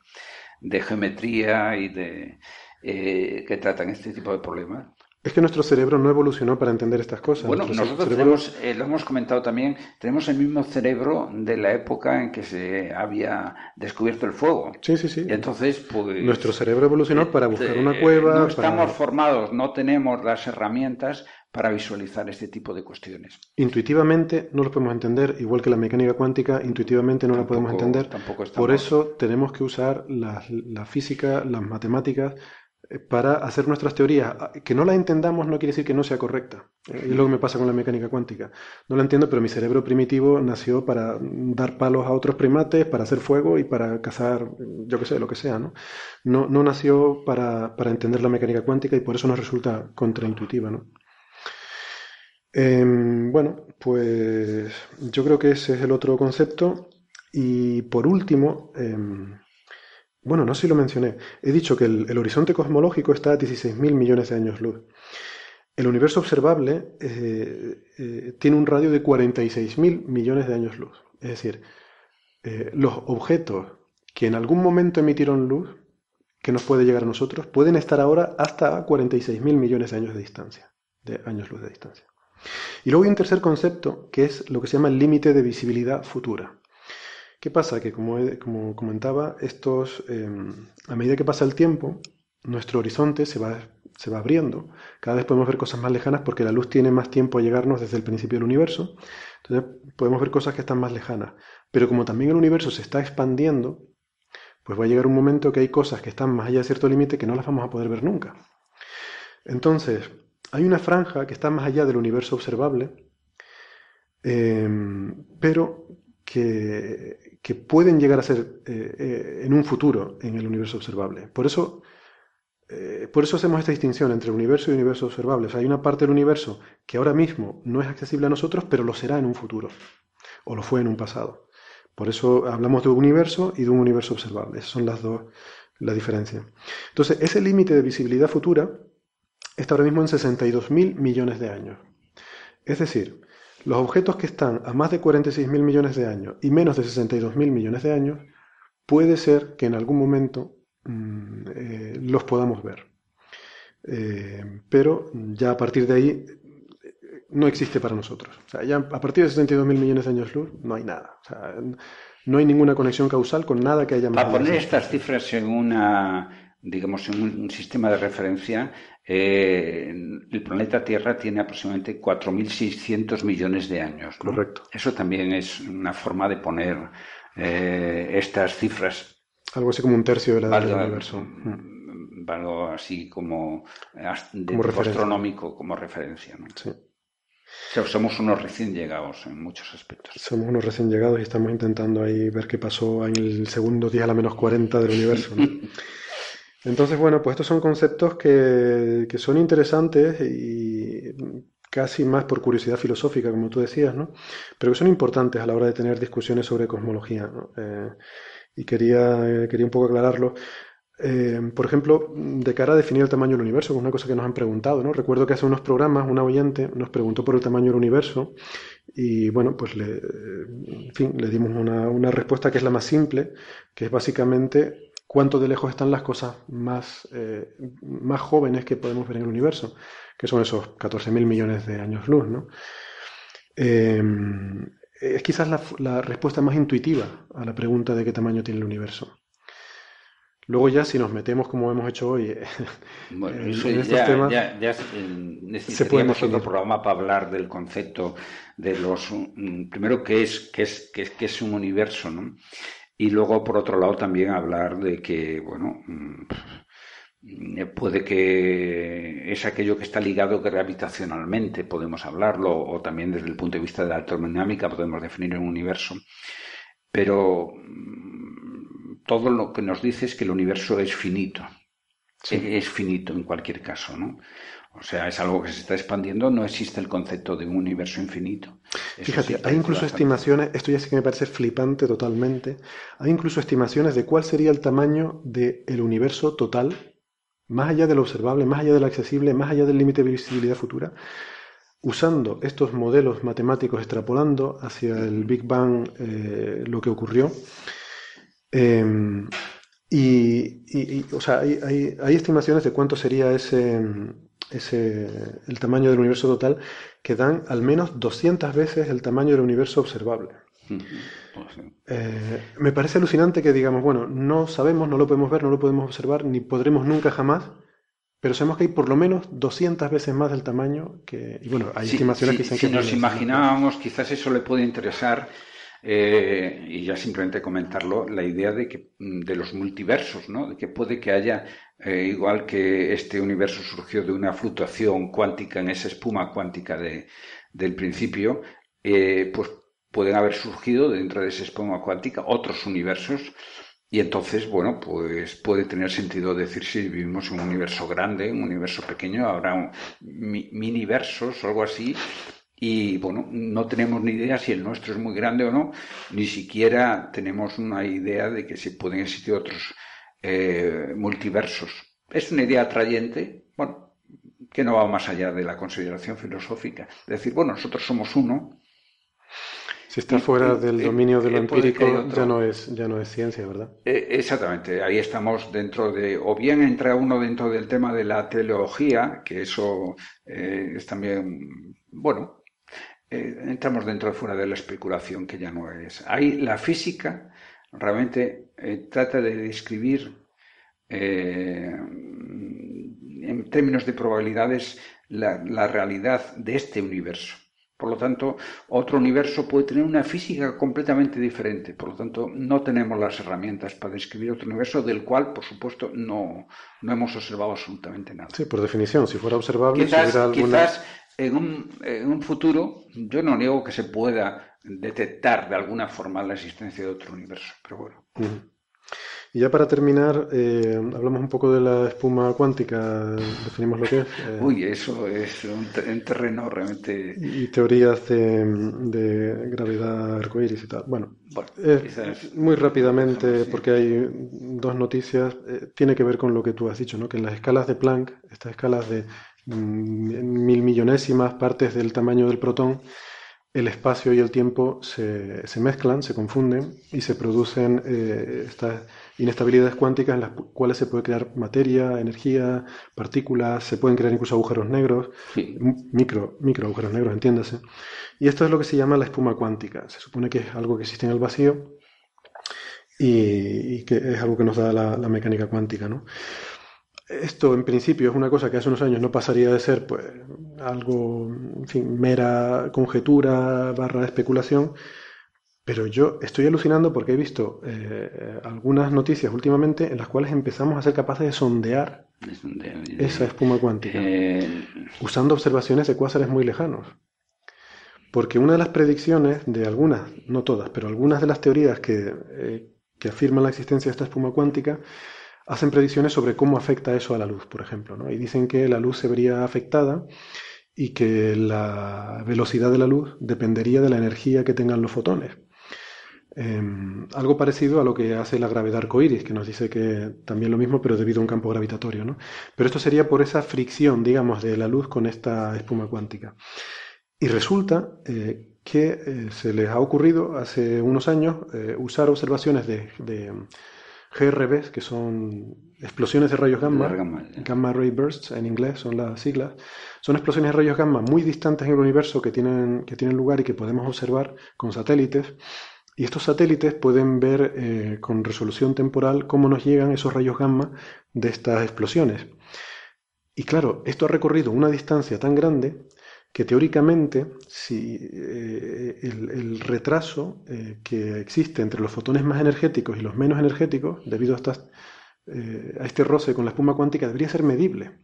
de geometría y de eh, que tratan este tipo de problemas. Es que nuestro cerebro no evolucionó para entender estas cosas. Bueno, nosotros tenemos, eh, lo hemos comentado también, tenemos el mismo cerebro de la época en que se había descubierto el fuego. Sí, sí, sí. entonces, pues... Nuestro cerebro evolucionó para buscar una cueva... No estamos formados, no tenemos las herramientas para visualizar este tipo de cuestiones. Intuitivamente no lo podemos entender, igual que la mecánica cuántica, intuitivamente no la podemos entender. Tampoco Por eso tenemos que usar la, la física, las matemáticas, eh, para hacer nuestras teorías. Ah, que no la entendamos no quiere decir que no sea correcta. Eh, es lo que me pasa con la mecánica cuántica. No la entiendo, pero mi cerebro primitivo nació para dar palos a otros primates, para hacer fuego y para cazar, yo qué sé, lo que sea. No, no, no nació para, para, entender la mecánica cuántica y por eso nos resulta contraintuitiva. ¿no? Em, bueno, pues yo creo que ese es el otro concepto. Y por último, em, bueno, no sé si lo mencioné, he dicho que el, horizonte cosmológico está a 16.000 millones de años luz. El universo observable eh, eh, tiene un radio de 46.000 millones de años luz. Es decir, eh, los objetos que en algún momento emitieron luz, que nos puede llegar a nosotros, pueden estar ahora hasta a 46.000 millones de años de distancia, de años luz de distancia. Y luego hay un tercer concepto, que es lo que se llama el límite de visibilidad futura. ¿Qué pasa? Que como, comentaba, estos, em, a medida que pasa el tiempo, nuestro horizonte se va, se va abriendo. Cada vez podemos ver cosas más lejanas porque la luz tiene más tiempo a llegarnos desde el principio del universo. Entonces podemos ver cosas que están más lejanas. Pero como también el universo se está expandiendo, pues va a llegar un momento que hay cosas que están más allá de cierto límite que no las vamos a poder ver nunca. Entonces, hay una franja que está más allá del universo observable, em, pero que, pueden llegar a ser eh, eh, en un futuro en el universo observable. Por eso, eh, por eso hacemos esta distinción entre universo y universo observable. hay una parte del universo que ahora mismo no es accesible a nosotros, pero lo será en un futuro, o lo fue en un pasado. Por eso hablamos de un universo y de un universo observable. Esas son las dos, la diferencia. Entonces, ese límite de visibilidad futura está ahora mismo en 62.000 millones de años. Es decir, los objetos que están a más de 46.000 millones de años y menos de 62.000 millones de años, puede ser que en algún momento mm, eh, los podamos ver. Eh, pero ya a partir de ahí no existe para nosotros. O sea, ya a partir de 62.000 millones de años luz no hay nada. O sea, no hay ninguna conexión causal con nada que haya más. Para poner estas cifras en una, digamos, en un sistema de referencia, eh, el planeta Tierra tiene aproximadamente 4.600 millones de años. Correcto. Eso también es una forma de poner eh, estas cifras. Algo así como un tercio de la edad del universo. Mm, algo así como, como astronómico como referencia. Sí. somos unos recién llegados en muchos aspectos. Somos unos recién llegados y estamos intentando ahí ver qué pasó en el segundo día a la menos 40 del universo. Entonces, bueno, pues estos son conceptos que, son interesantes y casi más por curiosidad filosófica, como tú decías, ¿no? Pero que son importantes a la hora de tener discusiones sobre cosmología, eh, y quería, quería un poco aclararlo. Eh, por ejemplo, de cara a definir el tamaño del universo, que es una cosa que nos han preguntado, ¿no? Recuerdo que hace unos programas una oyente nos preguntó por el tamaño del universo y bueno, pues le, en fin, le dimos una, una respuesta que es la más simple, que es básicamente cuánto de lejos están las cosas más, eh, más jóvenes que podemos ver en el universo, que son esos 14.000 millones de años luz. ¿no? Eh, es quizás la, respuesta más intuitiva a la pregunta de qué tamaño tiene el universo. Luego ya si nos metemos como hemos hecho hoy bueno, en, estos ya, temas, ya, ya necesitaríamos otro programa para hablar del concepto de los mm, primero qué es qué es qué es un universo, ¿no? Y luego, por otro lado, también hablar de que, bueno, mm, puede que es aquello que está ligado gravitacionalmente, podemos hablarlo, o también desde el punto de vista de la termodinámica podemos definir un universo. Pero mm, todo lo que nos dice es que el universo es finito. Es finito en cualquier caso, ¿no? O sea, es algo que se está expandiendo, no existe el concepto de un universo infinito. Fíjate, hay incluso estimaciones, esto ya sí que me parece flipante totalmente, hay incluso estimaciones de cuál sería el tamaño del universo total, más allá de lo observable, más allá de lo accesible, más allá del límite de visibilidad futura, usando estos modelos matemáticos, extrapolando hacia el Big Bang eh, lo que ocurrió. Em, y, o sea, hay, hay, estimaciones de cuánto sería ese ese, el tamaño del universo total, que dan al menos 200 veces el tamaño del universo observable. Pues eh, me parece alucinante que digamos, bueno, no sabemos, no lo podemos ver, no lo podemos observar, ni podremos nunca jamás, pero sabemos que hay por lo menos 200 veces más del tamaño que... Y bueno, hay estimaciones que dicen que... Si nos imaginábamos, quizás eso le puede interesar eh, y ya simplemente comentarlo, la idea de que mm, de los multiversos, ¿no? De que puede que haya, eh, igual que este universo surgió de una fluctuación cuántica en esa espuma cuántica de, del principio, eh, pues pueden haber surgido dentro de esa espuma cuántica otros universos y entonces, bueno, pues puede tener sentido decir si vivimos en un universo grande, un universo pequeño, habrá un, miniversos o algo así, y bueno, no tenemos ni idea si el nuestro es muy grande o no, ni siquiera tenemos una idea de que se pueden existir otros eh, multiversos. Es una idea atrayente, bueno, que no va más allá de la consideración filosófica. Es decir, bueno, nosotros somos uno. Si está fuera del dominio de lo empírico, ya no es ya no es ciencia, ¿verdad? Eh, exactamente. Ahí estamos dentro de, o bien entra uno dentro del tema de la teleología, que eso eh, es también, bueno, eh, entramos dentro de fuera de la especulación que ya no es. Ahí la física realmente eh, trata de describir eh, en términos de probabilidades la, la, realidad de este universo. Por lo tanto, otro universo puede tener una física completamente diferente. Por lo tanto, no tenemos las herramientas para describir otro universo del cual, por supuesto, no, no hemos observado absolutamente nada. Sí, por definición, si fuera observable, quizás, quizás en un, en un futuro, yo no niego que se pueda detectar de alguna forma la existencia de otro universo, pero bueno. Y ya para terminar, eh, hablamos un poco de la espuma cuántica, definimos lo que es. Eh, Uy, eso es un, terreno realmente... Y teorías de, de gravedad arcoíris y tal. Bueno, muy rápidamente, porque hay dos noticias, eh, tiene que ver con lo que tú has dicho, ¿no? que en las escalas de Planck, estas escalas de mil millonésimas partes del tamaño del protón, el espacio y el tiempo se, se mezclan, se confunden y se producen eh, estas inestabilidades cuánticas en las cuales se puede crear materia, energía, partículas, se pueden crear incluso agujeros negros, micro, micro agujeros negros, entiéndase. Y esto es lo que se llama la espuma cuántica. Se supone que es algo que existe en el vacío y, que es algo que nos da la, la mecánica cuántica, ¿no? Esto en principio es una cosa que hace unos años no pasaría de ser pues algo, en fin, mera conjetura barra especulación, pero yo estoy alucinando porque he visto eh, algunas noticias últimamente en las cuales empezamos a ser capaces de sondear esa espuma cuántica eh, usando observaciones de cuásares muy lejanos. Porque una de las predicciones de algunas, no todas, pero algunas de las teorías que, eh, que afirman la existencia de esta espuma cuántica hacen predicciones sobre cómo afecta eso a la luz, por ejemplo, ¿no? y dicen que la luz se vería afectada y que la velocidad de la luz dependería de la energía que tengan los fotones. Em, algo parecido a lo que hace la gravedad arcoíris, que nos dice que también lo mismo, pero debido a un campo gravitatorio. Pero esto sería por esa fricción, digamos, de la luz con esta espuma cuántica. Y resulta eh, que eh, se les ha ocurrido hace unos años eh, usar observaciones de GRBs, que son explosiones de rayos gamma, gamma, ray bursts en inglés son las siglas, son explosiones de rayos gamma muy distantes en el universo que tienen, que tienen lugar y que podemos observar con satélites. Y estos satélites pueden ver eh, con resolución temporal cómo nos llegan esos rayos gamma de estas explosiones. Y claro, esto ha recorrido una distancia tan grande que teóricamente si eh, el, retraso eh, que existe entre los fotones más energéticos y los menos energéticos, debido a, eh, a este roce con la espuma cuántica, debería ser medible.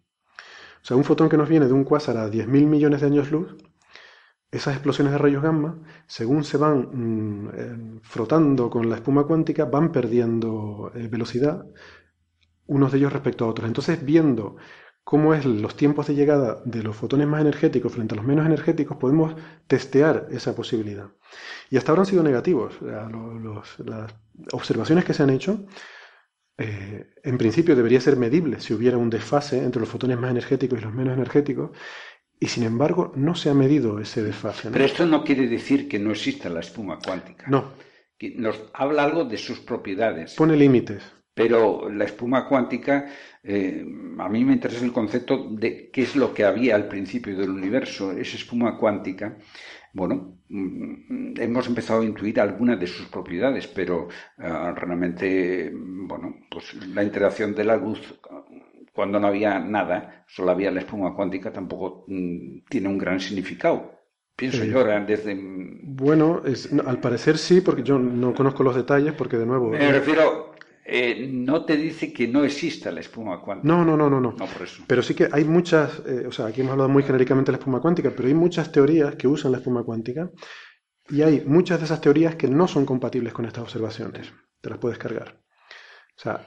O sea, un fotón que nos viene de un cuásar a 10.000 millones de años luz, esas explosiones de rayos gamma, según se van mm, frotando con la espuma cuántica, van perdiendo velocidad unos de ellos respecto a otros. Entonces, viendo cómo es los tiempos de llegada de los fotones más energéticos frente a los menos energéticos, podemos testear esa posibilidad. Y hasta ahora han sido negativos. las observaciones que se han hecho, eh, en principio debería ser medible si hubiera un desfase entre los fotones más energéticos y los menos energéticos, y sin embargo no se ha medido ese desfase. Pero esto no quiere decir que no exista la espuma cuántica. No. Nos habla algo de sus propiedades. Pone límites Pero la espuma cuántica, eh, a mí me interesa el concepto de qué es lo que había al principio del universo, esa espuma cuántica. Bueno, mm, hemos empezado a intuir algunas de sus propiedades, pero ah, realmente, bueno, pues la interacción de la luz cuando no había nada, solo había la espuma cuántica, tampoco mm, tiene un gran significado. Pienso yo desde... Bueno, al parecer sí, porque yo no conozco los detalles, porque de nuevo... Me refiero, eh, no te dice que no exista la espuma cuántica. No, no, no, no. no. no por eso. Pero sí que hay muchas, eh, o sea, aquí hemos hablado muy genéricamente de la espuma cuántica, pero hay muchas teorías que usan la espuma cuántica y hay muchas de esas teorías que no son compatibles con estas observaciones. Te las puedes cargar. O sea,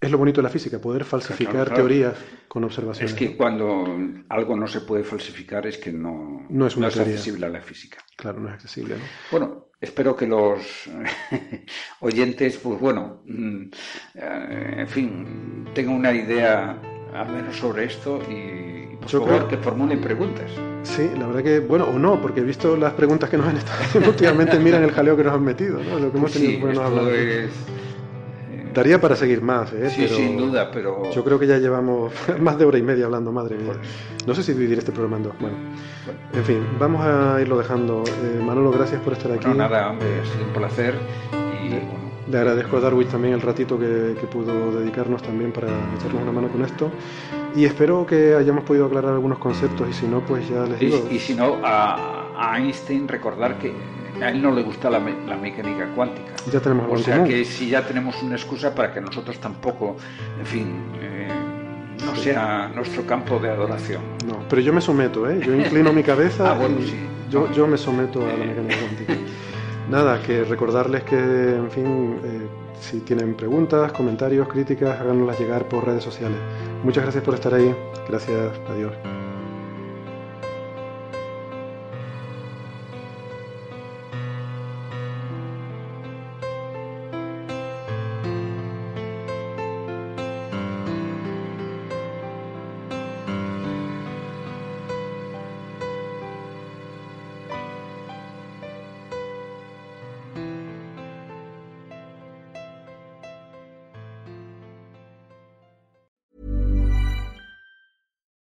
es lo bonito de la física, poder falsificar teorías con observaciones. Es que cuando algo no se puede falsificar es que no, no es, accesible a la física. Claro, no es accesible. Bueno, espero que los oyentes, pues bueno, mm, eh, en fin, tengan una idea al menos sobre esto y por favor que formulen preguntas. Sí, la verdad que, bueno, o no, porque he visto las preguntas que nos han estado haciendo últimamente, miran el jaleo que nos han metido, ¿no? Lo que hemos tenido sí, hablar. Es Daría para seguir más, ¿eh? Sí, sin duda, pero... Yo creo que ya llevamos más de hora y media hablando, madre mía. No sé si dividir este programa en dos. Bueno, en fin, vamos a irlo dejando. Eh, Manolo, gracias por estar aquí. No, nada, hombre, sido un placer y bueno... Le agradezco a Darwin también el ratito que, pudo dedicarnos también para echarnos una mano con esto. Y espero que hayamos podido aclarar algunos conceptos y si no, pues ya les digo... Y, si no, a Einstein recordar que a él no le gusta la, mecánica cuántica. Ya tenemos o sea que si ya tenemos una excusa para que nosotros tampoco, en fin, eh, no sea nuestro campo de adoración. No, pero yo me someto, ¿eh? Yo inclino mi cabeza ah, y yo, yo me someto a la eh. mecánica cuántica. Nada, que recordarles que, en fin, eh, si tienen preguntas, comentarios, críticas, háganoslas llegar por redes sociales. Muchas gracias por estar ahí. Gracias. Adiós.